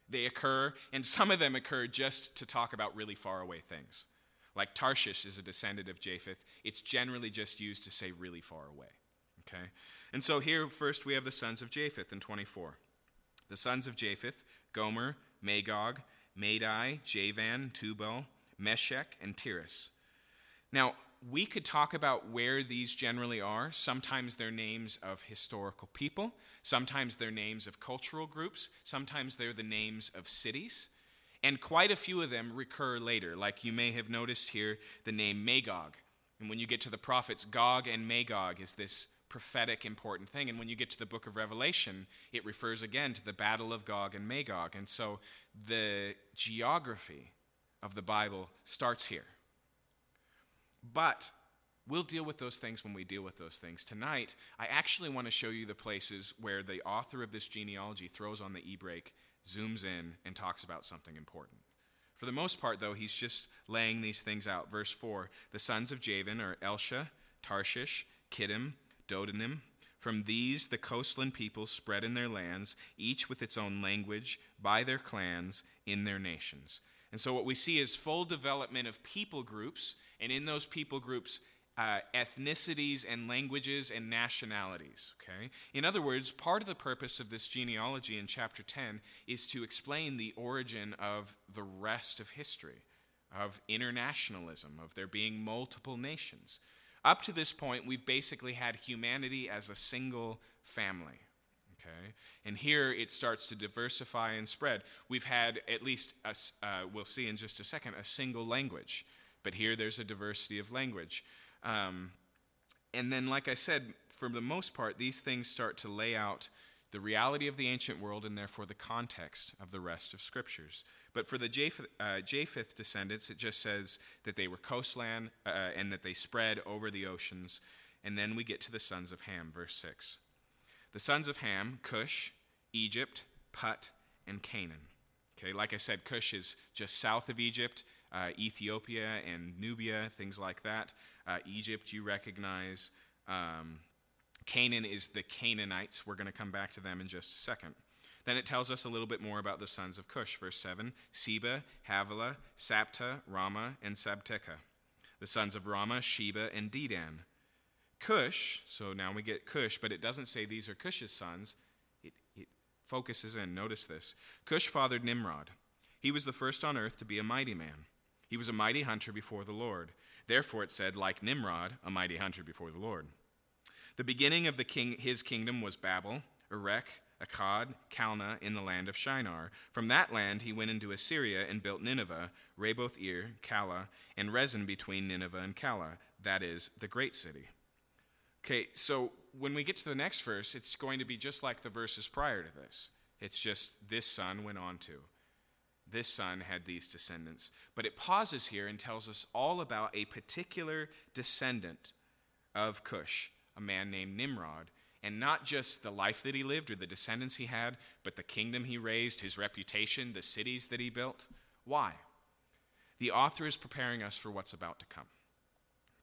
They occur, and some of them occur just to talk about really far away things. Like Tarshish is a descendant of Japheth, it's generally just used to say really far away. Okay? And so here, first, we have the sons of Japheth in 24. The sons of Japheth Gomer, Magog, Madai, Javan, Tubal, Meshech, and Tiras. Now, we could talk about where these generally are. Sometimes they're names of historical people, sometimes they're names of cultural groups, sometimes they're the names of cities. And quite a few of them recur later, like you may have noticed here the name Magog. And when you get to the prophets, Gog and Magog is this prophetic important thing. And when you get to the book of Revelation, it refers again to the battle of Gog and Magog. And so the geography of the Bible starts here. But we'll deal with those things when we deal with those things. Tonight, I actually want to show you the places where the author of this genealogy throws on the e brake, zooms in, and talks about something important. For the most part, though, he's just laying these things out. Verse 4 The sons of Javan are Elsha, Tarshish, Kittim, Dodanim. From these, the coastland peoples spread in their lands, each with its own language, by their clans, in their nations. And so, what we see is full development of people groups, and in those people groups, uh, ethnicities and languages and nationalities. Okay? In other words, part of the purpose of this genealogy in chapter 10 is to explain the origin of the rest of history, of internationalism, of there being multiple nations. Up to this point, we've basically had humanity as a single family. Okay? And here it starts to diversify and spread. We've had at least, a, uh, we'll see in just a second, a single language. But here there's a diversity of language. Um, and then, like I said, for the most part, these things start to lay out the reality of the ancient world and therefore the context of the rest of scriptures. But for the Japheth, uh, descendants, it just says that they were coastland uh, and that they spread over the oceans. And then we get to the sons of Ham, verse 6. The sons of Ham, Cush, Egypt, Put, and Canaan. Okay, like I said, Cush is just south of Egypt, uh, Ethiopia and Nubia, things like that. Uh, Egypt, you recognize. Um, Canaan is the Canaanites. We're going to come back to them in just a second. Then it tells us a little bit more about the sons of Cush. Verse 7 Seba, Havilah, Sabta, Raamah, and Sabteka. The sons of Raamah, Sheba, and Dedan. Cush, so now we get Cush, but it doesn't say these are Cush's sons. It, it focuses in. Notice this. Cush fathered Nimrod. He was the first on earth to be a mighty man. He was a mighty hunter before the Lord. Therefore it said, like Nimrod, a mighty hunter before the Lord. The beginning of the king, his kingdom was Babel, Erech, Akkad, Calneh in the land of Shinar. From that land he went into Assyria and built Nineveh, Rehoboth Ir, Calah, and Resen between Nineveh and Calah, that is, the great city. Okay, so when we get to the next verse, it's going to be just like the verses prior to this. It's just this son went on to. This son had these descendants. But it pauses here and tells us all about a particular descendant of Cush, a man named Nimrod. And not just the life that he lived or the descendants he had, but the kingdom he raised, his reputation, the cities that he built. Why? The author is preparing us for what's about to come.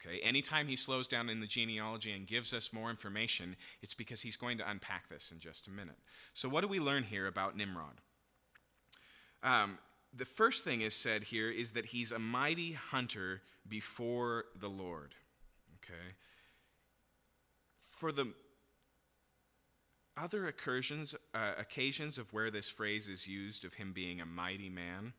Okay? Anytime he slows down in the genealogy and gives us more information, it's because he's going to unpack this in just a minute. So, what do we learn here about Nimrod? Um, the first thing is said here is that he's a mighty hunter before the Lord. Okay? For the other occasions, uh, occasions of where this phrase is used of him being a mighty man,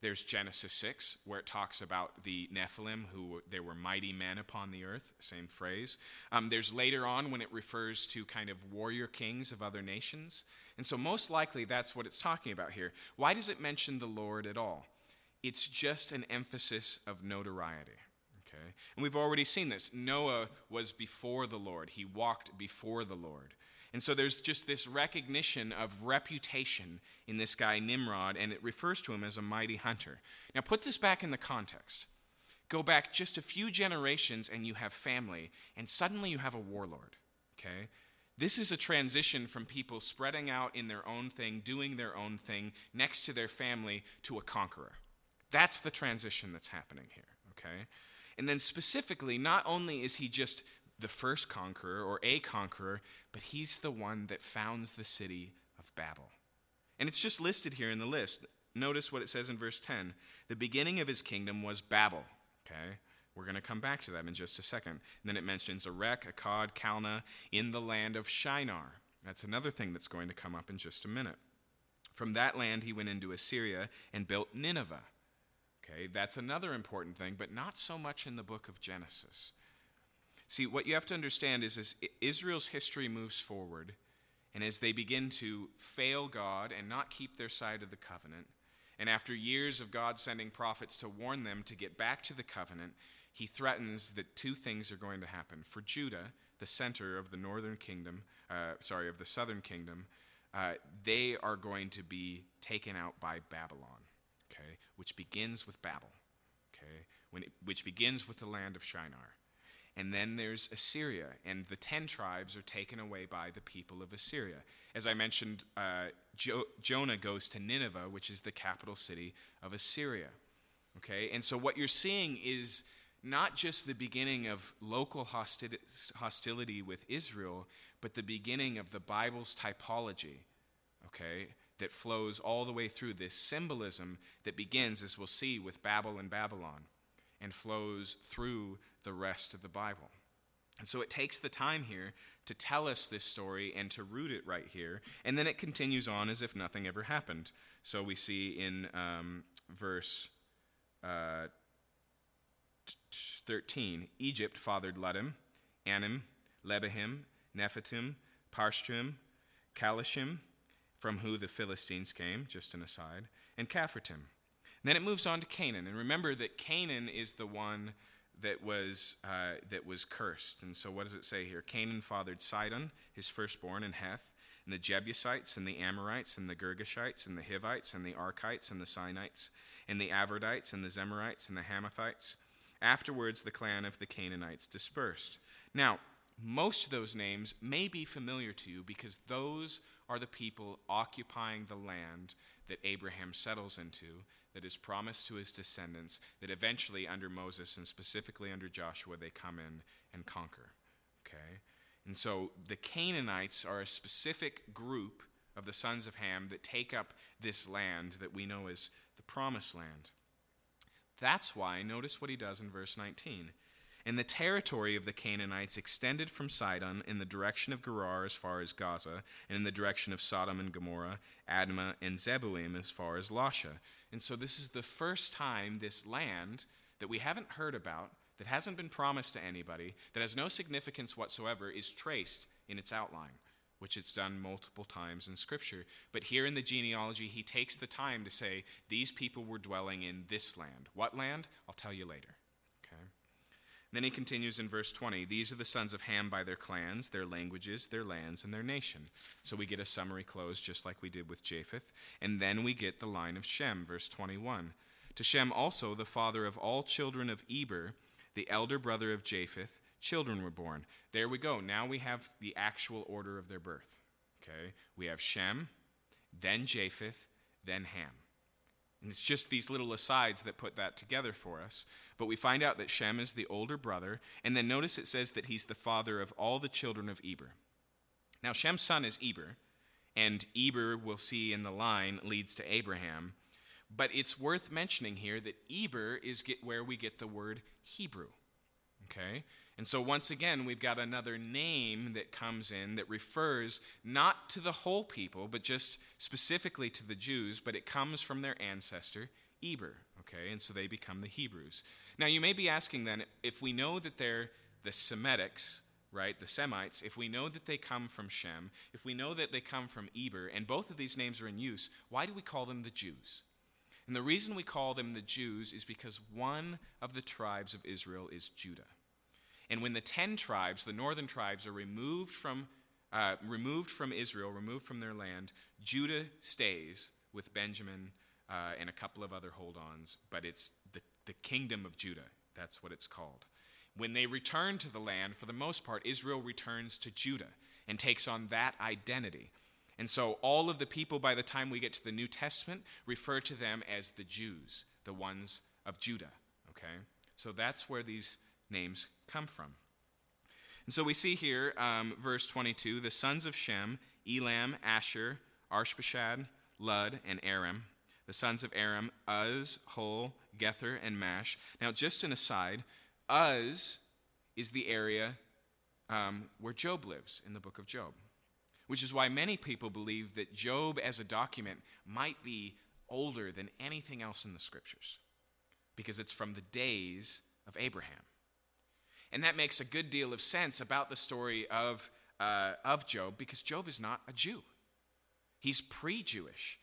there's Genesis 6, where it talks about the Nephilim, who there were mighty men upon the earth, same phrase. Um, there's later on when it refers to kind of warrior kings of other nations. And so, most likely, that's what it's talking about here. Why does it mention the Lord at all? It's just an emphasis of notoriety. Okay? And we've already seen this. Noah was before the Lord, he walked before the Lord. And so there's just this recognition of reputation in this guy, Nimrod, and it refers to him as a mighty hunter. Now, put this back in the context. Go back just a few generations, and you have family, and suddenly you have a warlord. Okay? This is a transition from people spreading out in their own thing, doing their own thing next to their family, to a conqueror. That's the transition that's happening here. Okay? And then specifically, not only is he just the first conqueror or a conqueror, but he's the one that founds the city of Babel. And it's just listed here in the list. Notice what it says in verse 10. The beginning of his kingdom was Babel. Okay? We're going to come back to that in just a second. And then it mentions Erech, Akkad, Calneh in the land of Shinar. That's another thing that's going to come up in just a minute. From that land, he went into Assyria and built Nineveh. Okay, that's another important thing, but not so much in the book of Genesis. See, what you have to understand is as Israel's history moves forward, and as they begin to fail God and not keep their side of the covenant, and after years of God sending prophets to warn them to get back to the covenant, he threatens that two things are going to happen. For Judah, the center of the northern kingdom, uh, sorry, of the southern kingdom, uh, they are going to be taken out by Babylon, okay, which begins with Babel, okay, when it, which begins with the land of Shinar. And then there's Assyria, and the ten tribes are taken away by the people of Assyria. As I mentioned, uh, jo- Jonah goes to Nineveh, which is the capital city of Assyria. Okay, and so what you're seeing is not just the beginning of local hostility, hostility with Israel, but the beginning of the Bible's typology. Okay, that flows all the way through this symbolism that begins, as we'll see, with Babel and Babylon and flows through the rest of the Bible. And so it takes the time here to tell us this story and to root it right here. And then it continues on as if nothing ever happened. So we see in um, verse uh, 13 Egypt fathered Ludim, Anim, Lehabim, Naphtuhim, Parshchim, Kalashim, from who the Philistines came, just an aside, and Caphtorim. Then it moves on to Canaan. And remember that Canaan is the one that was, uh, that was cursed. And so, what does it say here? Canaan fathered Sidon, his firstborn, and Heth, and the Jebusites, and the Amorites, and the Girgashites, and the Hivites, and the Arkites, and the Sinites, and the Arvadites, and the Zemarites, and the Hamathites. Afterwards, the clan of the Canaanites dispersed. Now, most of those names may be familiar to you because those are the people occupying the land that Abraham settles into, that is promised to his descendants, that eventually under Moses and specifically under Joshua they come in and conquer. Okay? And so the Canaanites are a specific group of the sons of Ham that take up this land that we know as the promised land. That's why, notice what he does in verse 19. And the territory of the Canaanites extended from Sidon in the direction of Gerar as far as Gaza, and in the direction of Sodom and Gomorrah, Admah, and Zeboim as far as Lasha. And so this is the first time this land that we haven't heard about, that hasn't been promised to anybody, that has no significance whatsoever, is traced in its outline, which it's done multiple times in Scripture. But here in the genealogy, he takes the time to say, These people were dwelling in this land. What land? I'll tell you later. Then he continues in verse 20 These are the sons of Ham by their clans, their languages, their lands, and their nation. So we get a summary close just like we did with Japheth. And then we get the line of Shem, verse 21. To Shem also, the father of all children of Eber, the elder brother of Japheth, children were born. There we go. Now we have the actual order of their birth. Okay? We have Shem, then Japheth, then Ham. And it's just these little asides that put that together for us. But we find out that Shem is the older brother, and then notice it says that he's the father of all the children of Eber. Now, Shem's son is Eber, and Eber, we'll see in the line, leads to Abraham. But it's worth mentioning here that Eber is where we get the word Hebrew. Okay? And so, once again, we've got another name that comes in that refers not to the whole people, but just specifically to the Jews, but it comes from their ancestor, Eber. Okay? And so they become the Hebrews. Now, you may be asking then, if we know that they're the Semitics, right, the Semites, if we know that they come from Shem, if we know that they come from Eber, and both of these names are in use, why do we call them the Jews? And the reason we call them the Jews is because one of the tribes of Israel is Judah. And when the ten tribes, the northern tribes, are removed from, uh, removed from Israel, removed from their land, Judah stays with Benjamin uh, and a couple of other hold ons, but it's the, the kingdom of Judah. That's what it's called. When they return to the land, for the most part, Israel returns to Judah and takes on that identity. And so all of the people, by the time we get to the New Testament, refer to them as the Jews, the ones of Judah. Okay? So that's where these names come from. And so we see here, um, verse 22, the sons of Shem, Elam, Asshur, Arphaxad, Lud, and Aram. The sons of Aram, Uz, Hul, Gether, and Mash. Now, just an aside, Uz is the area um, where Job lives in the book of Job, which is why many people believe that Job as a document might be older than anything else in the scriptures because it's from the days of Abraham. And that makes a good deal of sense about the story of, uh, of Job because Job is not a Jew. He's pre Jewish.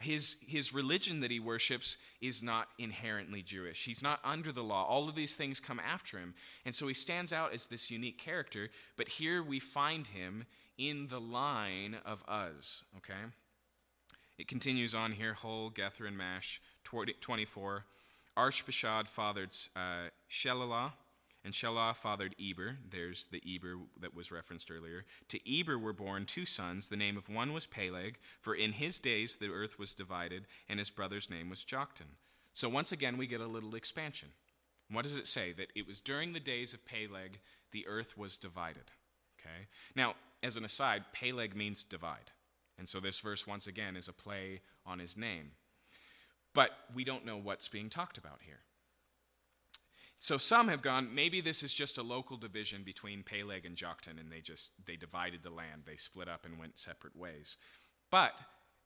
His, his religion that he worships is not inherently Jewish. He's not under the law. All of these things come after him. And so he stands out as this unique character, but here we find him in the line of Uz, okay? It continues on here Hol, Gether, and Mash, 24. Arphaxad fathered uh, and Shelah fathered Eber. There's the Eber that was referenced earlier. To Eber were born two sons. The name of one was Peleg, for in his days the earth was divided, and his brother's name was Joktan. So once again, we get a little expansion. What does it say? That it was during the days of Peleg the earth was divided. Okay? Now, as an aside, Peleg means divide. And so this verse, once again, is a play on his name. But we don't know what's being talked about here. So some have gone, maybe this is just a local division between Peleg and Joktan, and they just they divided the land. They split up and went separate ways. But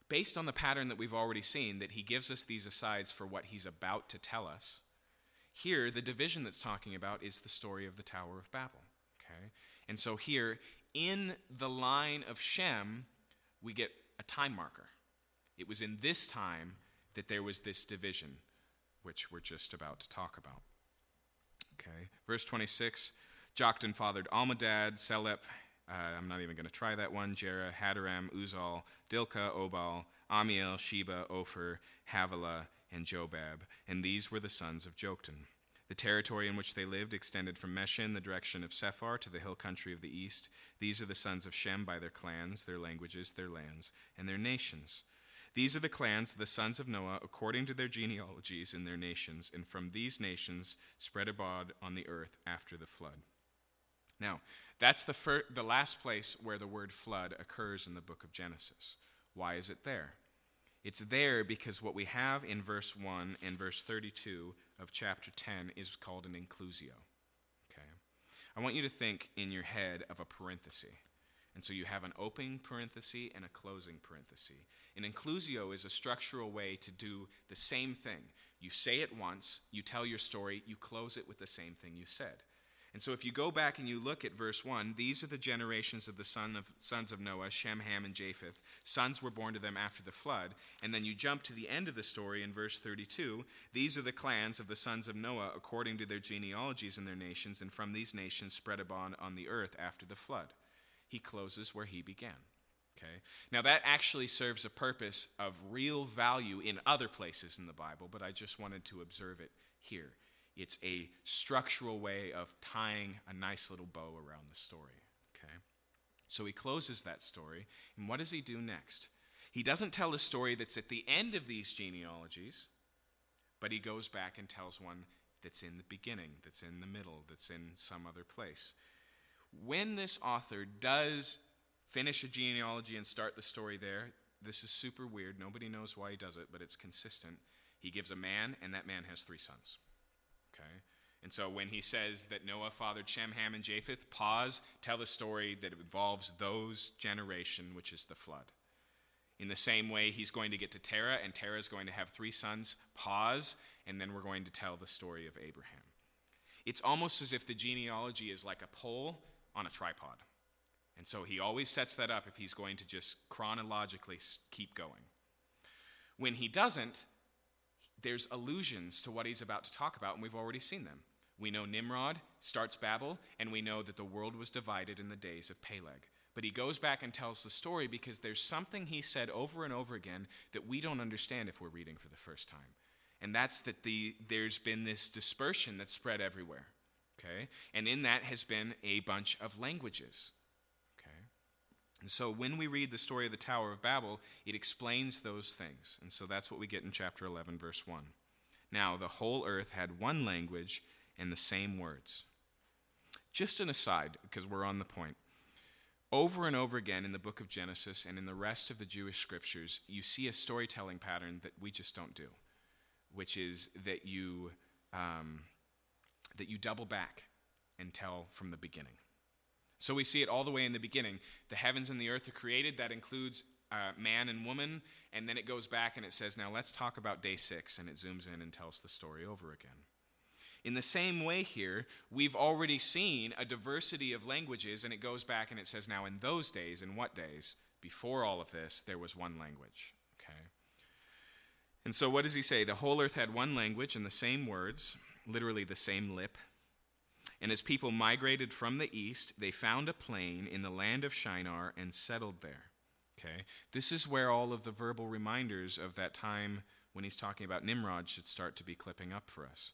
based on the pattern that we've already seen, that he gives us these asides for what he's about to tell us, here the division that's talking about is the story of the Tower of Babel. Okay? And so here, in the line of Shem, we get a time marker. It was in this time that there was this division, which we're just about to talk about. Okay. Verse 26 Joktan fathered Almodad, Selep, uh, I'm not even going to try that one, Jerah, Hadoram, Uzal, Diklah, Obal, Amiel, Sheba, Ophir, Havilah, and Jobab. And these were the sons of Joktan. The territory in which they lived extended from Mesha in the direction of Sephar to the hill country of the east. These are the sons of Shem by their clans, their languages, their lands, and their nations. These are the clans of the sons of Noah according to their genealogies in their nations, and from these nations spread abroad on the earth after the flood. Now, that's the, fir- the last place where the word flood occurs in the book of Genesis. Why is it there? It's there because what we have in verse 1 and verse 32 of chapter 10 is called an inclusio. Okay? I want you to think in your head of a parenthesis. And so you have an opening parenthesis and a closing parenthesis. An inclusio is a structural way to do the same thing. You say it once, you tell your story, you close it with the same thing you said. And so if you go back and you look at verse 1, these are the generations of the son of, sons of Noah, Shem, Ham, and Japheth. Sons were born to them after the flood. And then you jump to the end of the story in verse 32. These are the clans of the sons of Noah according to their genealogies and their nations, and from these nations spread abroad on the earth after the flood he closes where he began. Okay? Now, that actually serves a purpose of real value in other places in the Bible, but I just wanted to observe it here. It's a structural way of tying a nice little bow around the story. Okay? So he closes that story, and what does he do next? He doesn't tell a story that's at the end of these genealogies, but he goes back and tells one that's in the beginning, that's in the middle, that's in some other place. When this author does finish a genealogy and start the story there, this is super weird. Nobody knows why he does it, but it's consistent. He gives a man, and that man has three sons. Okay? And so when he says that Noah fathered Shem, Ham, and Japheth, pause, tell the story that involves those generation, which is the flood. In the same way, he's going to get to Terah, and Terah is going to have three sons. Pause, and then we're going to tell the story of Abraham. It's almost as if the genealogy is like a pole on a tripod. And so he always sets that up if he's going to just chronologically keep going. When he doesn't, there's allusions to what he's about to talk about, and we've already seen them. We know Nimrod starts Babel, and we know that the world was divided in the days of Peleg. But he goes back and tells the story because there's something he said over and over again that we don't understand if we're reading for the first time. And that's that the, there's been this dispersion that's spread everywhere. Okay? And in that has been a bunch of languages. Okay? And so when we read the story of the Tower of Babel, it explains those things. And so that's what we get in chapter 11, verse 1. Now, the whole earth had one language and the same words. Just an aside, because we're on the point. Over and over again in the book of Genesis and in the rest of the Jewish scriptures, you see a storytelling pattern that we just don't do, which is that you, um, that you double back and tell from the beginning. So we see it all the way in the beginning. The heavens and the earth are created, that includes uh, man and woman, and then it goes back and it says, now let's talk about day six, and it zooms in and tells the story over again. In the same way, here, we've already seen a diversity of languages, and it goes back and it says, now in those days, in what days? Before all of this, there was one language. Okay? And so, what does he say? The whole earth had one language and the same words, literally the same lip. And as people migrated from the east, they found a plain in the land of Shinar and settled there. Okay? This is where all of the verbal reminders of that time when he's talking about Nimrod should start to be clipping up for us.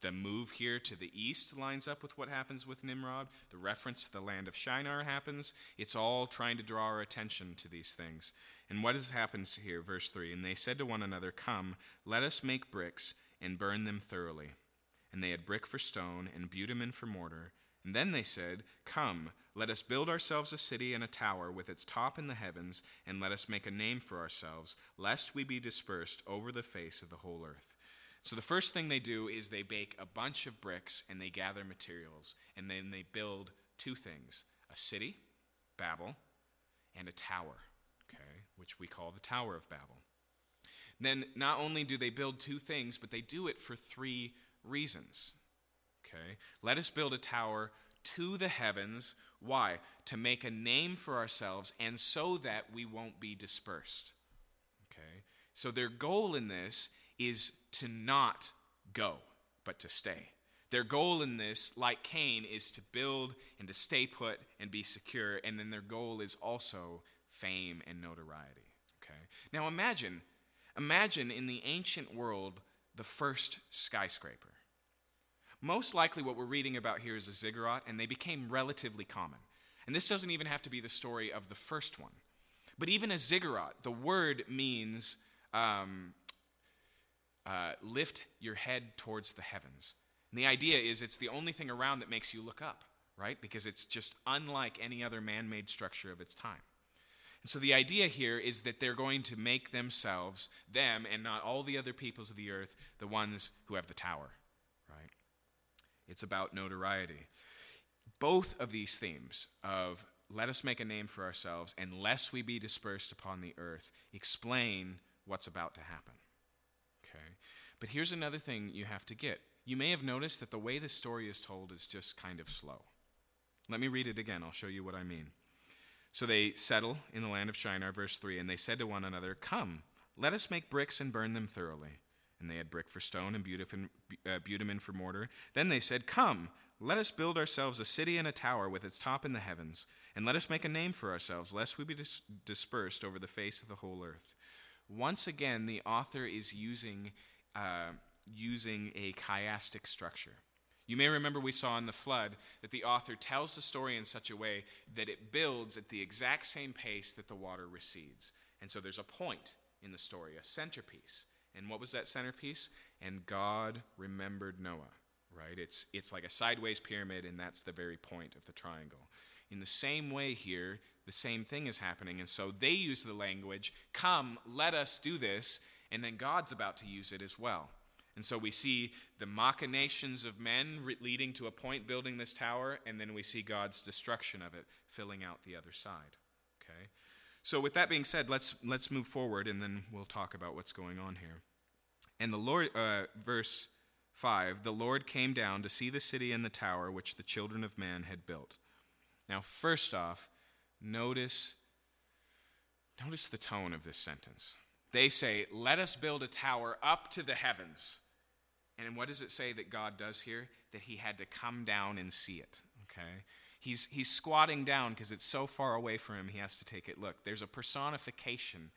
The move here to the east lines up with what happens with Nimrod. The reference to the land of Shinar happens. It's all trying to draw our attention to these things. And what has happened here? Verse 3 And they said to one another, Come, let us make bricks and burn them thoroughly. And they had brick for stone and bitumen for mortar. And then they said, Come, let us build ourselves a city and a tower with its top in the heavens, and let us make a name for ourselves, lest we be dispersed over the face of the whole earth. So the first thing they do is they bake a bunch of bricks and they gather materials and then they build two things a city, Babel, and a tower, okay, which we call the Tower of Babel. Then not only do they build two things, but they do it for three reasons. Okay? Let us build a tower to the heavens. Why? To make a name for ourselves and so that we won't be dispersed. Okay? So their goal in this is to not go, but to stay. Their goal in this, like Cain, is to build and to stay put and be secure. And then their goal is also fame and notoriety. Okay? Now imagine, imagine in the ancient world the first skyscraper. Most likely, what we're reading about here is a ziggurat, and they became relatively common. And this doesn't even have to be the story of the first one. But even a ziggurat, the word means um, uh, lift your head towards the heavens. And the idea is it's the only thing around that makes you look up, right? Because it's just unlike any other man made structure of its time. And so the idea here is that they're going to make themselves, them and not all the other peoples of the earth, the ones who have the tower, right? It's about notoriety. Both of these themes of let us make a name for ourselves and lest we be dispersed upon the earth explain what's about to happen. Okay? But here's another thing you have to get. You may have noticed that the way this story is told is just kind of slow. Let me read it again. I'll show you what I mean. So they settle in the land of Shinar, verse 3, and they said to one another, Come, let us make bricks and burn them thoroughly. And they had brick for stone and uh, bitumen for mortar. Then they said, Come, let us build ourselves a city and a tower with its top in the heavens, and let us make a name for ourselves, lest we be dis- dispersed over the face of the whole earth. Once again, the author is using uh, using a chiastic structure. You may remember we saw in the flood that the author tells the story in such a way that it builds at the exact same pace that the water recedes. And so there's a point in the story, a centerpiece. And what was that centerpiece? And God remembered Noah, right? It's, it's like a sideways pyramid, and that's the very point of the triangle. In the same way, here, the same thing is happening. And so they use the language, come, let us do this, and then God's about to use it as well. And so we see the machinations of men leading to a point building this tower, and then we see God's destruction of it filling out the other side. Okay? So with that being said, let's let's move forward and then we'll talk about what's going on here. And the Lord uh, verse 5, the Lord came down to see the city and the tower which the children of man had built. Now, first off, notice notice the tone of this sentence. They say, "Let us build a tower up to the heavens." And what does it say that God does here? That he had to come down and see it. Okay? He's, he's squatting down because it's so far away from him, he has to take it. Look, there's a personification.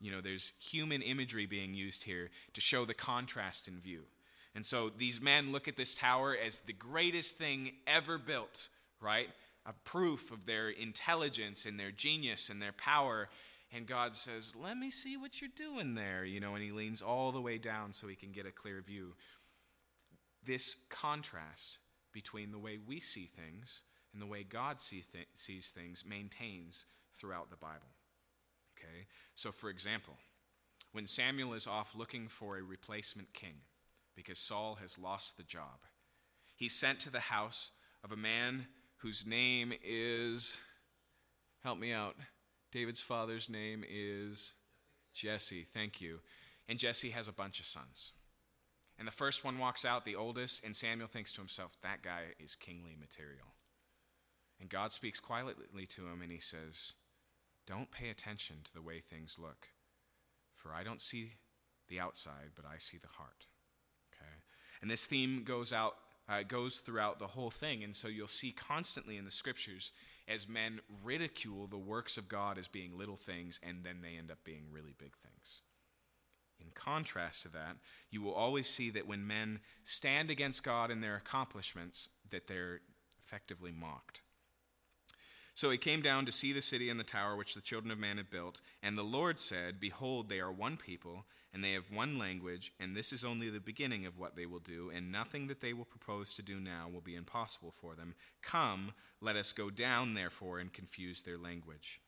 You know, there's human imagery being used here to show the contrast in view. And so these men look at this tower as the greatest thing ever built, right? A proof of their intelligence and their genius and their power. And God says, Let me see what you're doing there, you know, and he leans all the way down so he can get a clear view this contrast between the way we see things and the way God see th- sees things maintains throughout the Bible. Okay? So, for example, when Samuel is off looking for a replacement king because Saul has lost the job, he's sent to the house of a man whose name is, help me out, David's father's name is Jesse. Thank you. And Jesse has a bunch of sons. And the first one walks out, the oldest, and Samuel thinks to himself, that guy is kingly material. And God speaks quietly to him and he says, Don't pay attention to the way things look, for I don't see the outside, but I see the heart. Okay? And this theme goes out uh, goes throughout the whole thing. And so you'll see constantly in the scriptures as men ridicule the works of God as being little things, and then they end up being really big things. In contrast to that, you will always see that when men stand against God and their accomplishments, that they're effectively mocked. So he came down to see the city and the tower which the children of man had built, and the Lord said, Behold, they are one people, and they have one language, and this is only the beginning of what they will do, and nothing that they will propose to do now will be impossible for them. Come, let us go down, therefore, and confuse their language.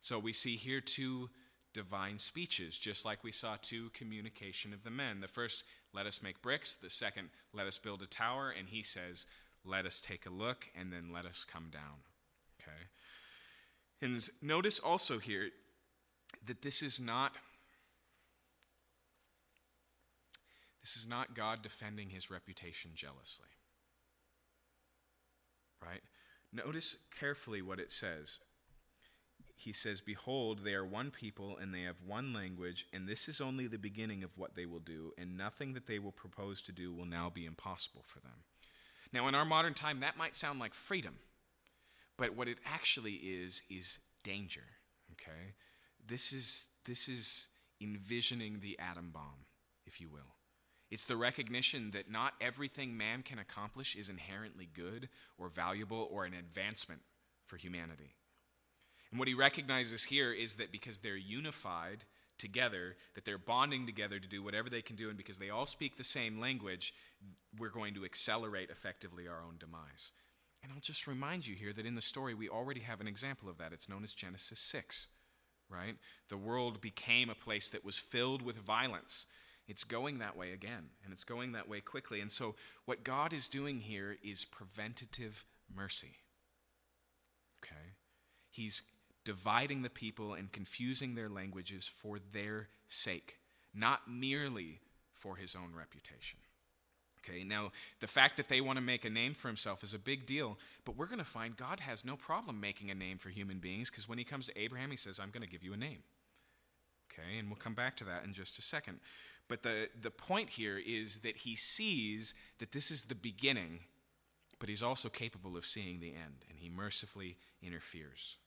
So we see here two divine speeches, just like we saw two communication of the men. The first, let us make bricks. The second, let us build a tower. And he says, let us take a look and then let us come down. Okay? And notice also here that this is not. This is not God defending his reputation jealously. Right? Notice carefully what it says he says, Behold, they are one people, and they have one language, and this is only the beginning of what they will do, and nothing that they will propose to do will now be impossible for them. Now, in our modern time, that might sound like freedom, but what it actually is, is danger. Okay? This is, this is envisioning the atom bomb, if you will. It's the recognition that not everything man can accomplish is inherently good or valuable or an advancement for humanity. And what he recognizes here is that because they're unified together, that they're bonding together to do whatever they can do, and because they all speak the same language, we're going to accelerate effectively our own demise. And I'll just remind you here that in the story, we already have an example of that. It's known as Genesis 6, right? The world became a place that was filled with violence. It's going that way again, and it's going that way quickly. And so, what God is doing here is preventative mercy. Okay? He's dividing the people and confusing their languages for their sake, not merely for his own reputation. Okay, now the fact that they want to make a name for himself is a big deal, but we're going to find God has no problem making a name for human beings because when he comes to Abraham, he says, I'm going to give you a name. Okay, and we'll come back to that in just a second. But the, the point here is that he sees that this is the beginning, but he's also capable of seeing the end, and he mercifully interferes.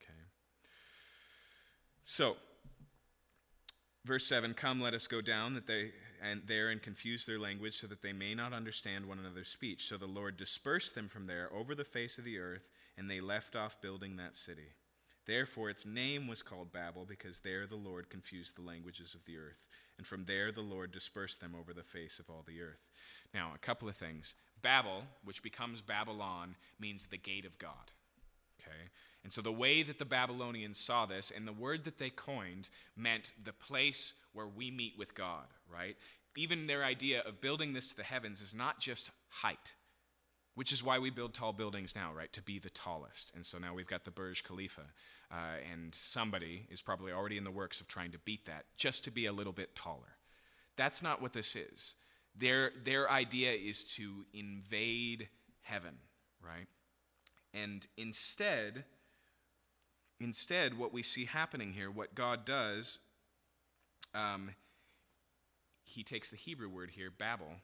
Okay, so, verse 7 Come, let us go down that they, and there and confuse their language so that they may not understand one another's speech. So the Lord dispersed them from there over the face of the earth, and they left off building that city. Therefore, its name was called Babel, because there the Lord confused the languages of the earth. And from there the Lord dispersed them over the face of all the earth. Now, a couple of things. Babel, which becomes Babylon, means the gate of God. Okay? And so the way that the Babylonians saw this, and the word that they coined, meant the place where we meet with God, right? Even their idea of building this to the heavens is not just height, which is why we build tall buildings now, right? To be the tallest. And so now we've got the Burj Khalifa, uh, and somebody is probably already in the works of trying to beat that just to be a little bit taller. That's not what this is. Their, their idea is to invade heaven, right? And instead, instead, what we see happening here, what God does, um, he takes the Hebrew word here, Babel,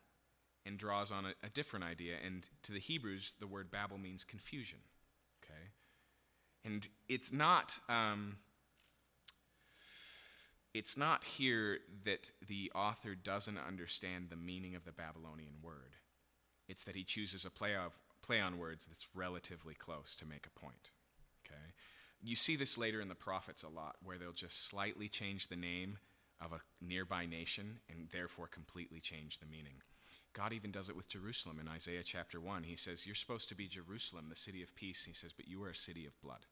and draws on a, a different idea. And to the Hebrews, the word Babel means confusion. Okay? And it's not. Um, it's not here that the author doesn't understand the meaning of the Babylonian word. It's that he chooses a play, of, play on words that's relatively close to make a point. Okay? You see this later in the prophets a lot, where they'll just slightly change the name of a nearby nation and therefore completely change the meaning. God even does it with Jerusalem in Isaiah chapter 1. He says, You're supposed to be Jerusalem, the city of peace. He says, But you are a city of blood.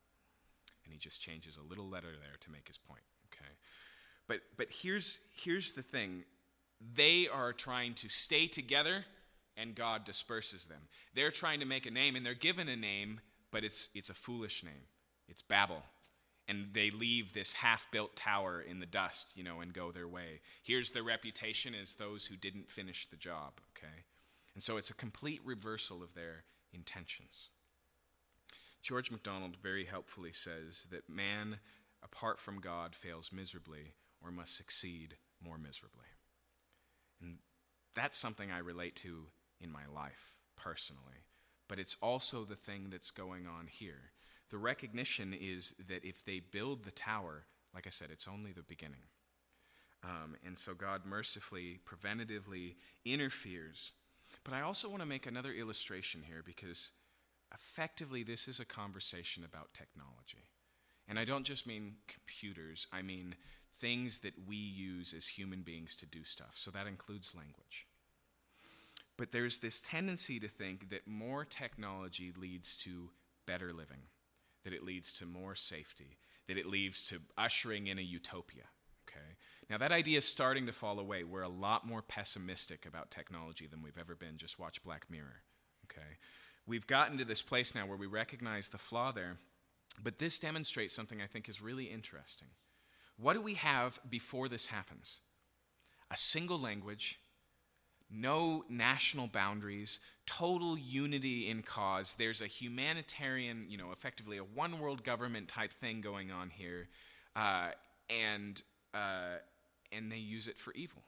And he just changes a little letter there to make his point. Okay? But, but here's, here's the thing they are trying to stay together, and God disperses them. They're trying to make a name, and they're given a name, but it's, it's a foolish name. It's Babel. And they leave this half built tower in the dust, you know, and go their way. Here's their reputation as those who didn't finish the job, okay? And so it's a complete reversal of their intentions. George MacDonald very helpfully says that man, apart from God, fails miserably or must succeed more miserably. And that's something I relate to in my life personally. But it's also the thing that's going on here. The recognition is that if they build the tower, like I said, it's only the beginning. Um, and so God mercifully, preventatively interferes. But I also want to make another illustration here because effectively this is a conversation about technology. And I don't just mean computers, I mean things that we use as human beings to do stuff. So that includes language. But there's this tendency to think that more technology leads to better living, that it leads to more safety, that it leads to ushering in a utopia. Okay? Now, that idea is starting to fall away. We're a lot more pessimistic about technology than we've ever been. Just watch Black Mirror. Okay? We've gotten to this place now where we recognize the flaw there, but this demonstrates something I think is really interesting. What do we have before this happens? A single language, no national boundaries, total unity in cause. There's a humanitarian, you know, effectively a one world government type thing going on here, uh, and uh, and they use it for evil.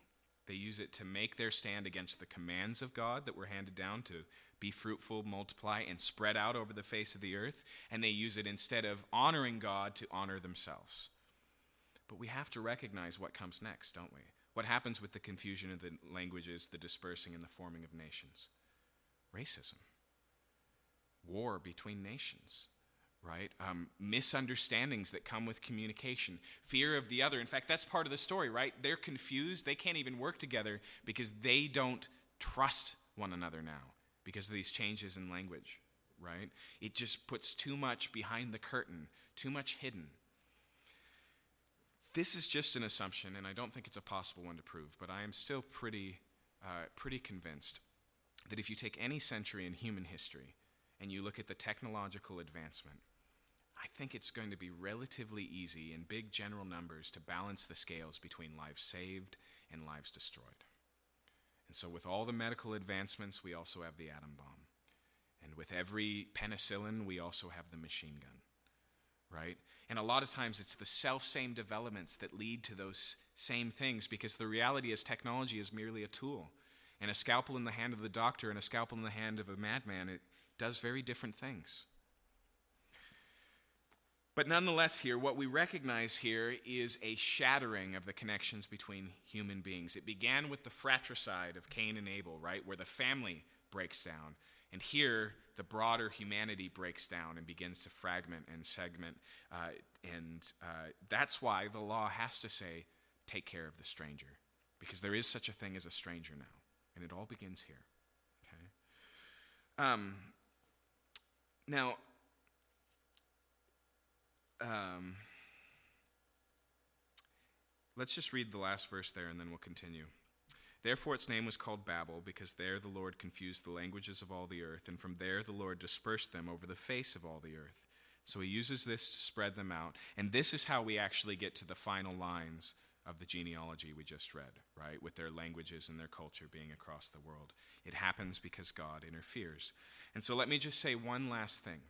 They use it to make their stand against the commands of God that were handed down to be fruitful, multiply, and spread out over the face of the earth, and they use it instead of honoring God to honor themselves. But we have to recognize what comes next, don't we? What happens with the confusion of the languages, the dispersing, and the forming of nations? Racism, war between nations, right? Um, misunderstandings that come with communication, fear of the other. In fact, that's part of the story, right? They're confused. They can't even work together because they don't trust one another now because of these changes in language, right? It just puts too much behind the curtain, too much hidden. This is just an assumption, and I don't think it's a possible one to prove, but I am still pretty, uh, pretty convinced that if you take any century in human history and you look at the technological advancement, I think it's going to be relatively easy in big general numbers to balance the scales between lives saved and lives destroyed. And so, with all the medical advancements, we also have the atom bomb. And with every penicillin, we also have the machine gun right? And a lot of times it's the self same developments that lead to those same things because the reality is technology is merely a tool. And a scalpel in the hand of the doctor and a scalpel in the hand of a madman, it does very different things. But nonetheless, here, what we recognize here is a shattering of the connections between human beings. It began with the fratricide of Cain and Abel, right, where the family breaks down. And here, the broader humanity breaks down and begins to fragment and segment. Uh, and uh, that's why the law has to say, take care of the stranger. Because there is such a thing as a stranger now. And it all begins here. Okay? Um, now, um, let's just read the last verse there and then we'll continue. Therefore, its name was called Babel, because there the Lord confused the languages of all the earth, and from there the Lord dispersed them over the face of all the earth. So he uses this to spread them out. And this is how we actually get to the final lines of the genealogy we just read, right? With their languages and their culture being across the world. It happens because God interferes. And so let me just say one last thing.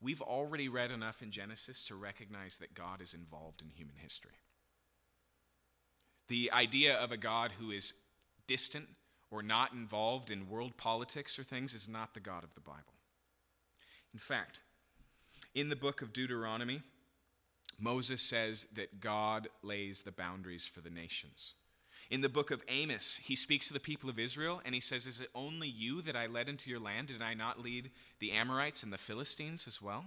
We've already read enough in Genesis to recognize that God is involved in human history. The idea of a God who is distant or not involved in world politics or things is not the God of the Bible. In fact, in the book of Deuteronomy, Moses says that God lays the boundaries for the nations. In the book of Amos, he speaks to the people of Israel and he says, Is it only you that I led into your land? Did I not lead the Amorites and the Philistines as well?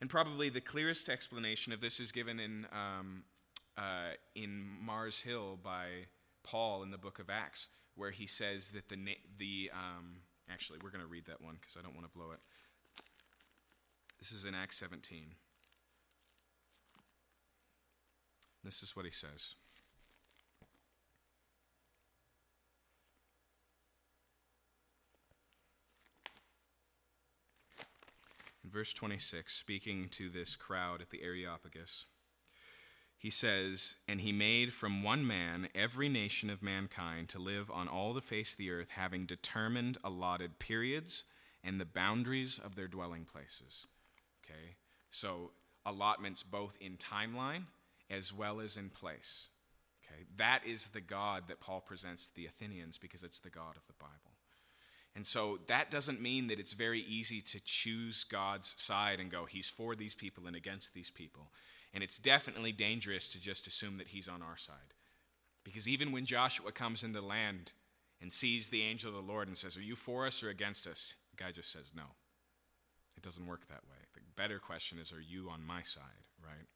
And probably the clearest explanation of this is given in, um, uh, in Mars Hill by Paul in the book of Acts, where he says that the, the um, actually, we're going to read that one because I don't want to blow it. This is in Acts 17. This is what he says. In verse 26, speaking to this crowd at the Areopagus, he says, And he made from one man every nation of mankind to live on all the face of the earth, having determined allotted periods and the boundaries of their dwelling places. Okay? So, allotments both in timeline as well as in place. Okay? That is the God that Paul presents to the Athenians because it's the God of the Bible. And so that doesn't mean that it's very easy to choose God's side and go, He's for these people and against these people. And it's definitely dangerous to just assume that He's on our side. Because even when Joshua comes into the land and sees the angel of the Lord and says, Are you for us or against us? The guy just says, No. It doesn't work that way. The better question is, Are you on my side, right?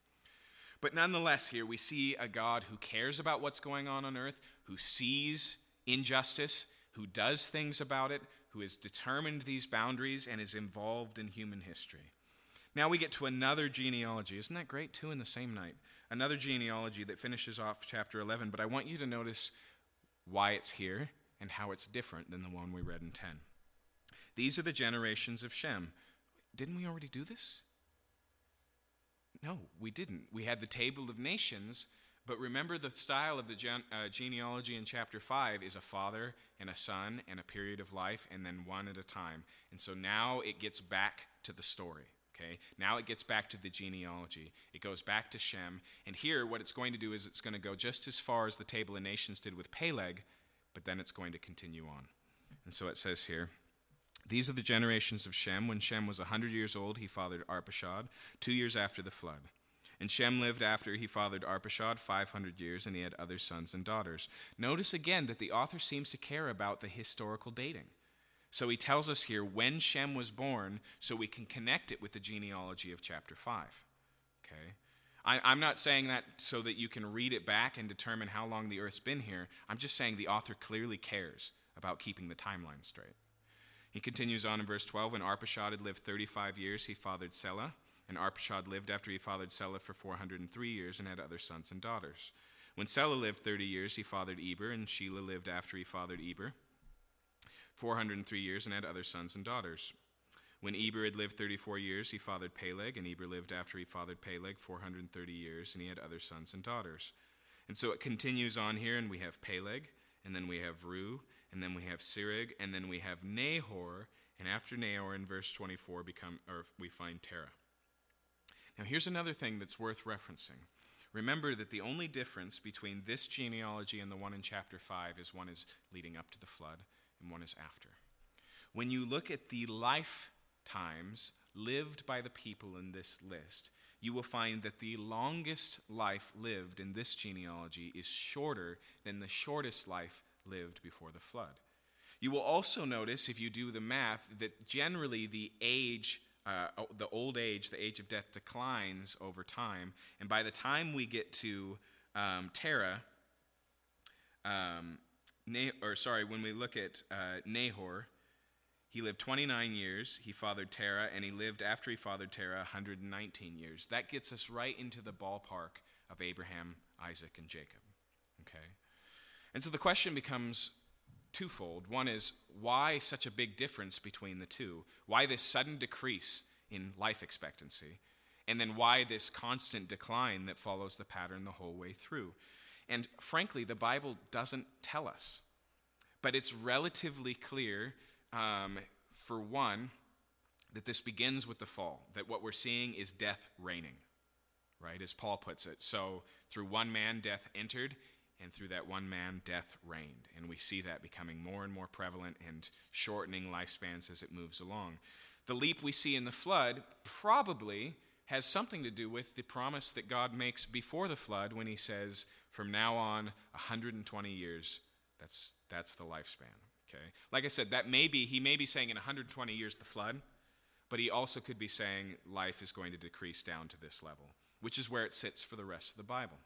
But nonetheless, here we see a God who cares about what's going on on earth, who sees injustice, who does things about it, who has determined these boundaries, and is involved in human history. Now we get to another genealogy. Isn't that great? Two in the same night. Another genealogy that finishes off chapter 11, but I want you to notice why it's here and how it's different than the one we read in 10. These are the generations of Shem. Didn't we already do this? No, we didn't. We had the table of nations, but remember the style of the uh, genealogy in chapter 5 is a father and a son and a period of life, and then one at a time. And so now it gets back to the story. Okay, now it gets back to the genealogy. It goes back to Shem. And here, what it's going to do is it's going to go just as far as the table of nations did with Peleg, but then it's going to continue on. And so it says here these are the generations of Shem. When Shem was a 100 years old, he fathered Arpachshad, two years after the flood. And Shem lived after he fathered Arpachshad 500 years, and he had other sons and daughters. Notice again that the author seems to care about the historical dating. So he tells us here when Shem was born, so we can connect it with the genealogy of chapter 5. Okay? I, am not saying that so that you can read it back and determine how long the earth's been here. I'm just saying the author clearly cares about keeping the timeline straight. He continues on in verse 12 When Arpachshad had lived 35 years, he fathered Selah. And Arpachshad lived after he fathered Selah for 403 years and had other sons and daughters. When Selah lived 30 years, he fathered Eber, and Shelah lived after he fathered Eber 403 years and had other sons and daughters. When Eber had lived 34 years, he fathered Peleg, and Eber lived after he fathered Peleg 430 years, and he had other sons and daughters. And so it continues on here, and we have Peleg, and then we have Reu, and then we have Serug, and then we have Nahor, and after Nahor in verse 24 become or we find Terah. Now here's another thing that's worth referencing. Remember that the only difference between this genealogy and the one in chapter 5 is one is leading up to the flood and one is after. When you look at the lifetimes lived by the people in this list, you will find that the longest life lived in this genealogy is shorter than the shortest life lived before the flood. You will also notice, if you do the math, that generally the age, uh, the old age, the age of death declines over time. And by the time we get to um, Terah, um, or sorry, when we look at uh, Nahor, he lived 29 years. He fathered Terah, and he lived after he fathered Terah 119 years. That gets us right into the ballpark of Abraham, Isaac, and Jacob. Okay? And so the question becomes twofold. One is why such a big difference between the two? Why this sudden decrease in life expectancy? And then why this constant decline that follows the pattern the whole way through? And frankly, the Bible doesn't tell us. But it's relatively clear, um, for one, that this begins with the fall, that what we're seeing is death reigning, right? As Paul puts it. So through one man, death entered, and through that one man, death reigned. And we see that becoming more and more prevalent and shortening lifespans as it moves along. The leap we see in the flood probably has something to do with the promise that God makes before the flood when he says, from now on, 120 years, that's, that's the lifespan. Okay? Like I said, that may be, he may be saying in 120 years the flood, but he also could be saying life is going to decrease down to this level, which is where it sits for the rest of the Bible.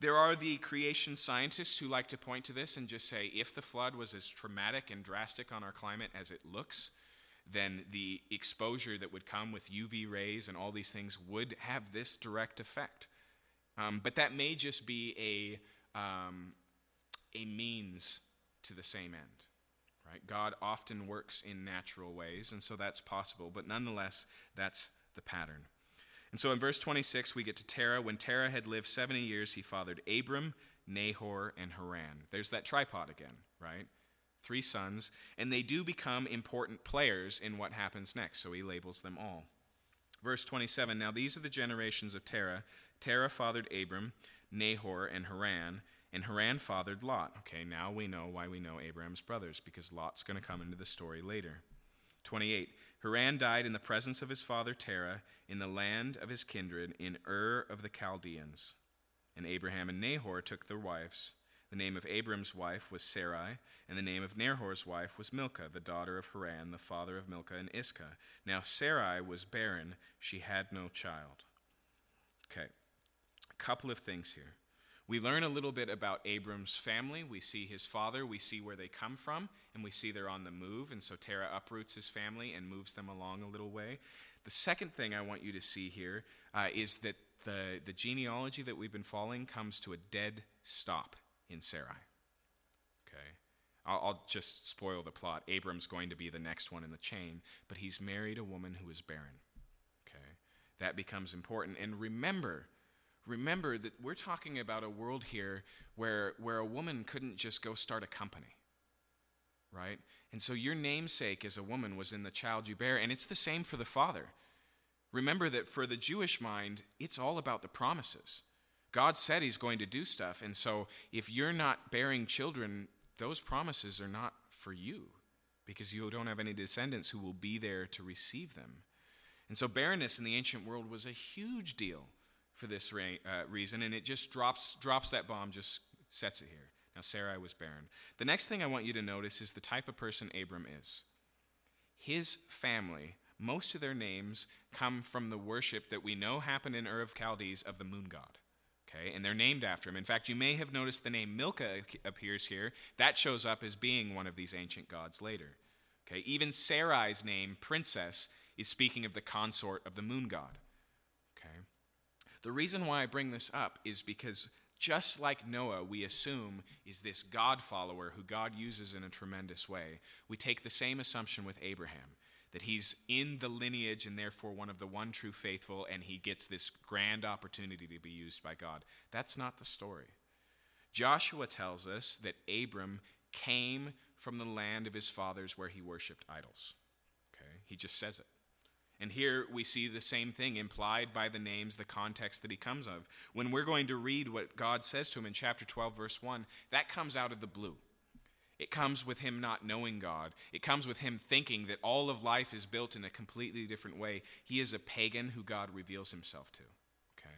There are the creation scientists who like to point to this and just say if the flood was as traumatic and drastic on our climate as it looks, then the exposure that would come with UV rays and all these things would have this direct effect. Um, but that may just be a, um, a means to the same end. Right? God often works in natural ways, and so that's possible, but nonetheless, that's the pattern. And so in verse 26, we get to Terah. When Terah had lived 70 years, he fathered Abram, Nahor, and Haran. There's that tripod again, right? Three sons, and they do become important players in what happens next, so he labels them all. Verse 27 Now these are the generations of Terah. Terah fathered Abram, Nahor, and Haran, and Haran fathered Lot. Okay, now we know why we know Abraham's brothers, because Lot's going to come into the story later. 28. Haran died in the presence of his father Terah, in the land of his kindred, in Ur of the Chaldeans. And Abraham and Nahor took their wives. The name of Abram's wife was Sarai, and the name of Nahor's wife was Milcah, the daughter of Haran, the father of Milcah and Iscah. Now Sarai was barren, she had no child. Okay, couple of things here. We learn a little bit about Abram's family. We see his father, we see where they come from, and we see they're on the move. And so Terah uproots his family and moves them along a little way. The second thing I want you to see here uh, is that the, the genealogy that we've been following comes to a dead stop in Sarai. Okay? I'll, I'll just spoil the plot. Abram's going to be the next one in the chain, but he's married a woman who is barren. Okay? That becomes important. And remember, remember that we're talking about a world here where, where a woman couldn't just go start a company, right? And so your namesake as a woman was in the child you bear, and it's the same for the father. Remember that for the Jewish mind, it's all about the promises. God said he's going to do stuff, and so if you're not bearing children, those promises are not for you because you don't have any descendants who will be there to receive them. And so barrenness in the ancient world was a huge deal for this re- uh, reason, and it just drops, drops that bomb, just sets it here. Now, Sarai was barren. The next thing I want you to notice is the type of person Abram is. His family, most of their names come from the worship that we know happened in Ur of Chaldees of the moon god. Okay, and they're named after him. In fact, you may have noticed the name Milcah appears here. That shows up as being one of these ancient gods later. Okay, even Sarai's name, princess, is speaking of the consort of the moon god. The reason why I bring this up is because just like Noah, we assume is this God follower who God uses in a tremendous way. We take the same assumption with Abraham that he's in the lineage and therefore one of the one true faithful, and he gets this grand opportunity to be used by God. That's not the story. Joshua tells us that Abram came from the land of his fathers where he worshiped idols. Okay? He just says it. And here we see the same thing implied by the names, the context that he comes of. When we're going to read what God says to him in chapter 12, verse 1, that comes out of the blue. It comes with him not knowing God. It comes with him thinking that all of life is built in a completely different way. He is a pagan who God reveals himself to. Okay?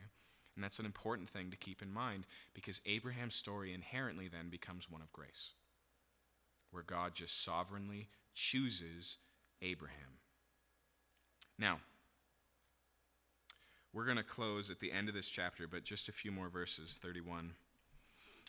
And that's an important thing to keep in mind because Abraham's story inherently then becomes one of grace. where God just sovereignly chooses Abraham. Now, we're going to close at the end of this chapter, but just a few more verses 31.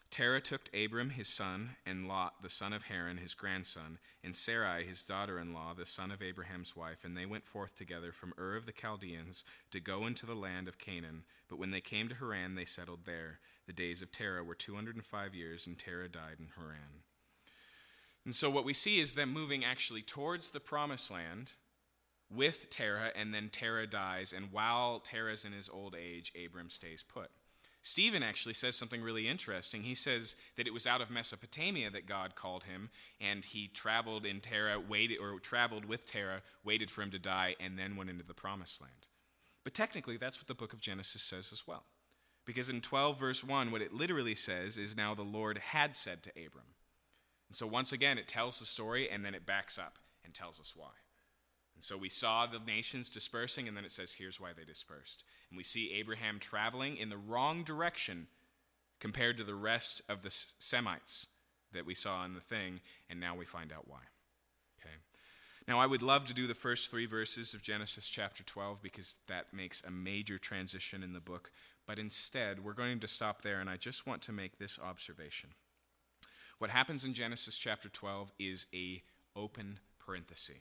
Terah took Abram his son, and Lot the son of Haran his grandson, and Sarai his daughter in law, the son of Abraham's wife, and they went forth together from Ur of the Chaldeans to go into the land of Canaan. But when they came to Haran, they settled there. The days of Terah were 205 years, and Terah died in Haran. And so what we see is them moving actually towards the promised land with Terah, and then Terah dies, and while Terah's in his old age, Abram stays put. Stephen actually says something really interesting. He says that it was out of Mesopotamia that God called him, and he traveled in Terah, waited or traveled with Terah, waited for him to die, and then went into the promised land. But technically, that's what the book of Genesis says as well. Because in 12, verse 1, what it literally says is now the Lord had said to Abram. And so once again, it tells the story, and then it backs up and tells us why. And so we saw the nations dispersing, and then it says, here's why they dispersed. And we see Abraham traveling in the wrong direction compared to the rest of the Semites that we saw in the thing, and now we find out why. Okay. Now, I would love to do the first three verses of Genesis chapter 12 because that makes a major transition in the book, but instead, we're going to stop there, and I just want to make this observation. What happens in Genesis chapter 12 is a open parenthesis.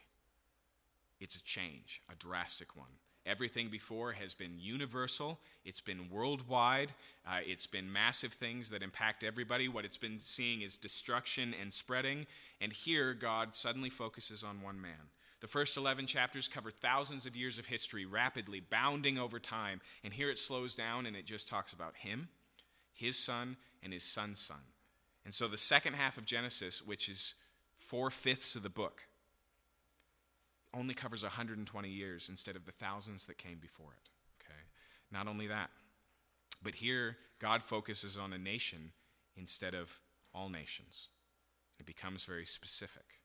It's a change, a drastic one. Everything before has been universal, it's been worldwide, uh, it's been massive things that impact everybody. What it's been seeing is destruction and spreading, and here God suddenly focuses on one man. The first 11 chapters cover thousands of years of history, rapidly bounding over time, and here it slows down and it just talks about him, his son, and his son's son. And so the second half of Genesis, which is four fifths of the book, only covers 120 years instead of the thousands that came before it. Okay? Not only that, but here God focuses on a nation instead of all nations. It becomes very specific.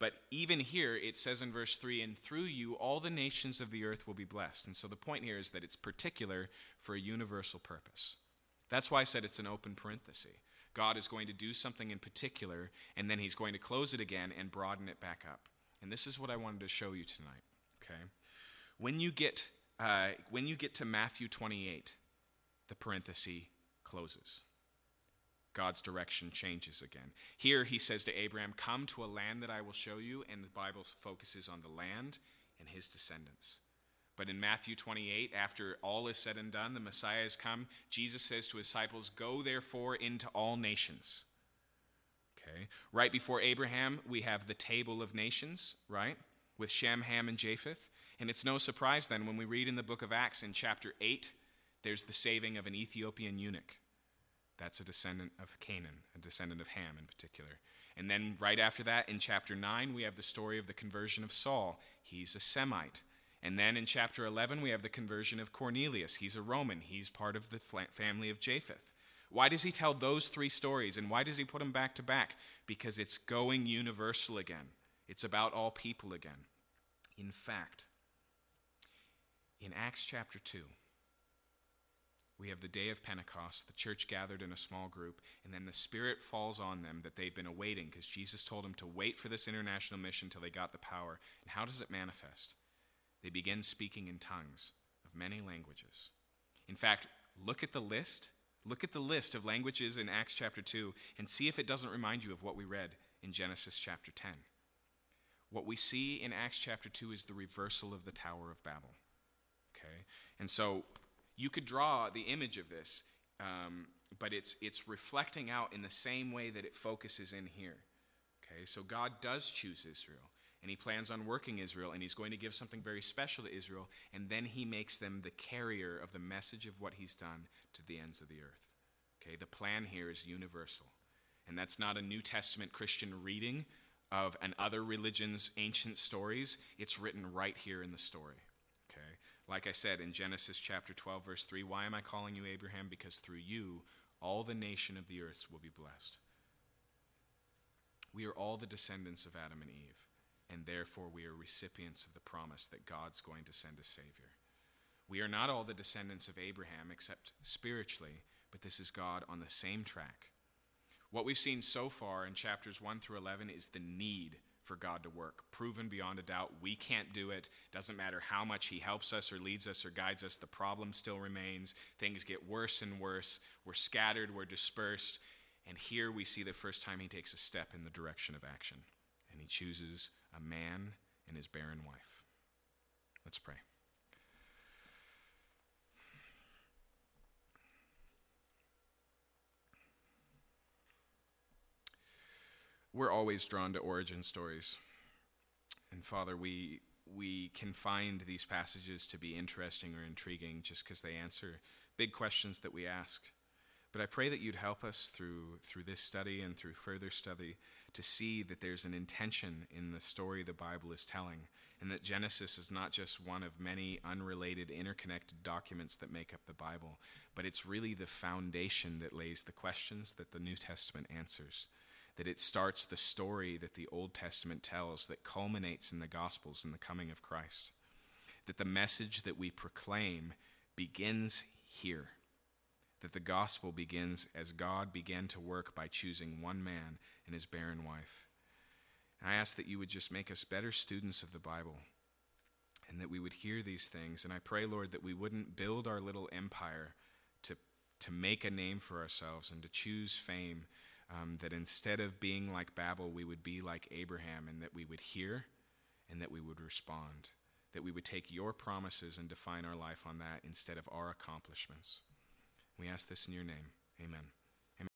But even here, it says in verse 3 And through you, all the nations of the earth will be blessed. And so the point here is that it's particular for a universal purpose. That's why I said it's an open parenthesis. God is going to do something in particular, and then he's going to close it again and broaden it back up. And this is what I wanted to show you tonight. Okay, when you get uh, when you get to Matthew 28, the parenthesis closes. God's direction changes again. Here he says to Abraham, Come to a land that I will show you, and the Bible focuses on the land and his descendants. But in Matthew 28, after all is said and done, the Messiah has come. Jesus says to his disciples, Go therefore into all nations. Okay. Right before Abraham, we have the table of nations, right? With Shem, Ham, and Japheth. And it's no surprise then when we read in the book of Acts in chapter 8, there's the saving of an Ethiopian eunuch. That's a descendant of Canaan, a descendant of Ham in particular. And then right after that, in chapter 9, we have the story of the conversion of Saul. He's a Semite. And then in chapter 11, we have the conversion of Cornelius. He's a Roman, he's part of the family of Japheth. Why does he tell those three stories and why does he put them back to back? Because it's going universal again. It's about all people again. In fact, in Acts chapter 2, we have the day of Pentecost, the church gathered in a small group, and then the Spirit falls on them that they've been awaiting because Jesus told them to wait for this international mission till they got the power. And how does it manifest? They begin speaking in tongues of many languages. In fact, look at the list Look at the list of languages in Acts chapter 2 and see if it doesn't remind you of what we read in Genesis chapter 10. What we see in Acts chapter 2 is the reversal of the Tower of Babel. Okay? And so you could draw the image of this, um, but it's, it's reflecting out in the same way that it focuses in here. Okay? So God does choose Israel and he plans on working Israel, and he's going to give something very special to Israel, and then he makes them the carrier of the message of what he's done to the ends of the earth. Okay, the plan here is universal. And that's not a New Testament Christian reading of an other religion's ancient stories. It's written right here in the story. Okay? Like I said in Genesis chapter 12, verse 3, why am I calling you Abraham? Because through you, all the nation of the earth will be blessed. We are all the descendants of Adam and Eve and therefore we are recipients of the promise that God's going to send a Savior. We are not all the descendants of Abraham except spiritually, but this is God on the same track. What we've seen so far in chapters 1 through 11 is the need for God to work, proven beyond a doubt. We can't do it. Doesn't matter how much He helps us or leads us or guides us, the problem still remains. Things get worse and worse. We're scattered, we're dispersed. And here we see the first time He takes a step in the direction of action, and He chooses a man and his barren wife. Let's pray. We're always drawn to origin stories. And Father, we, we can find these passages to be interesting or intriguing just because they answer big questions that we ask. But I pray that you'd help us through, through this study and through further study to see that there's an intention in the story the Bible is telling, and that Genesis is not just one of many unrelated, interconnected documents that make up the Bible, but it's really the foundation that lays the questions that the New Testament answers. That it starts the story that the Old Testament tells that culminates in the Gospels and the coming of Christ. That the message that we proclaim begins here that the gospel begins as God began to work by choosing one man and his barren wife. And I ask that you would just make us better students of the Bible and that we would hear these things. And I pray, Lord, that we wouldn't build our little empire to, to make a name for ourselves and to choose fame. Um, that instead of being like Babel, we would be like Abraham and that we would hear and that we would respond. That we would take your promises and define our life on that instead of our accomplishments. We ask this in your name. Amen.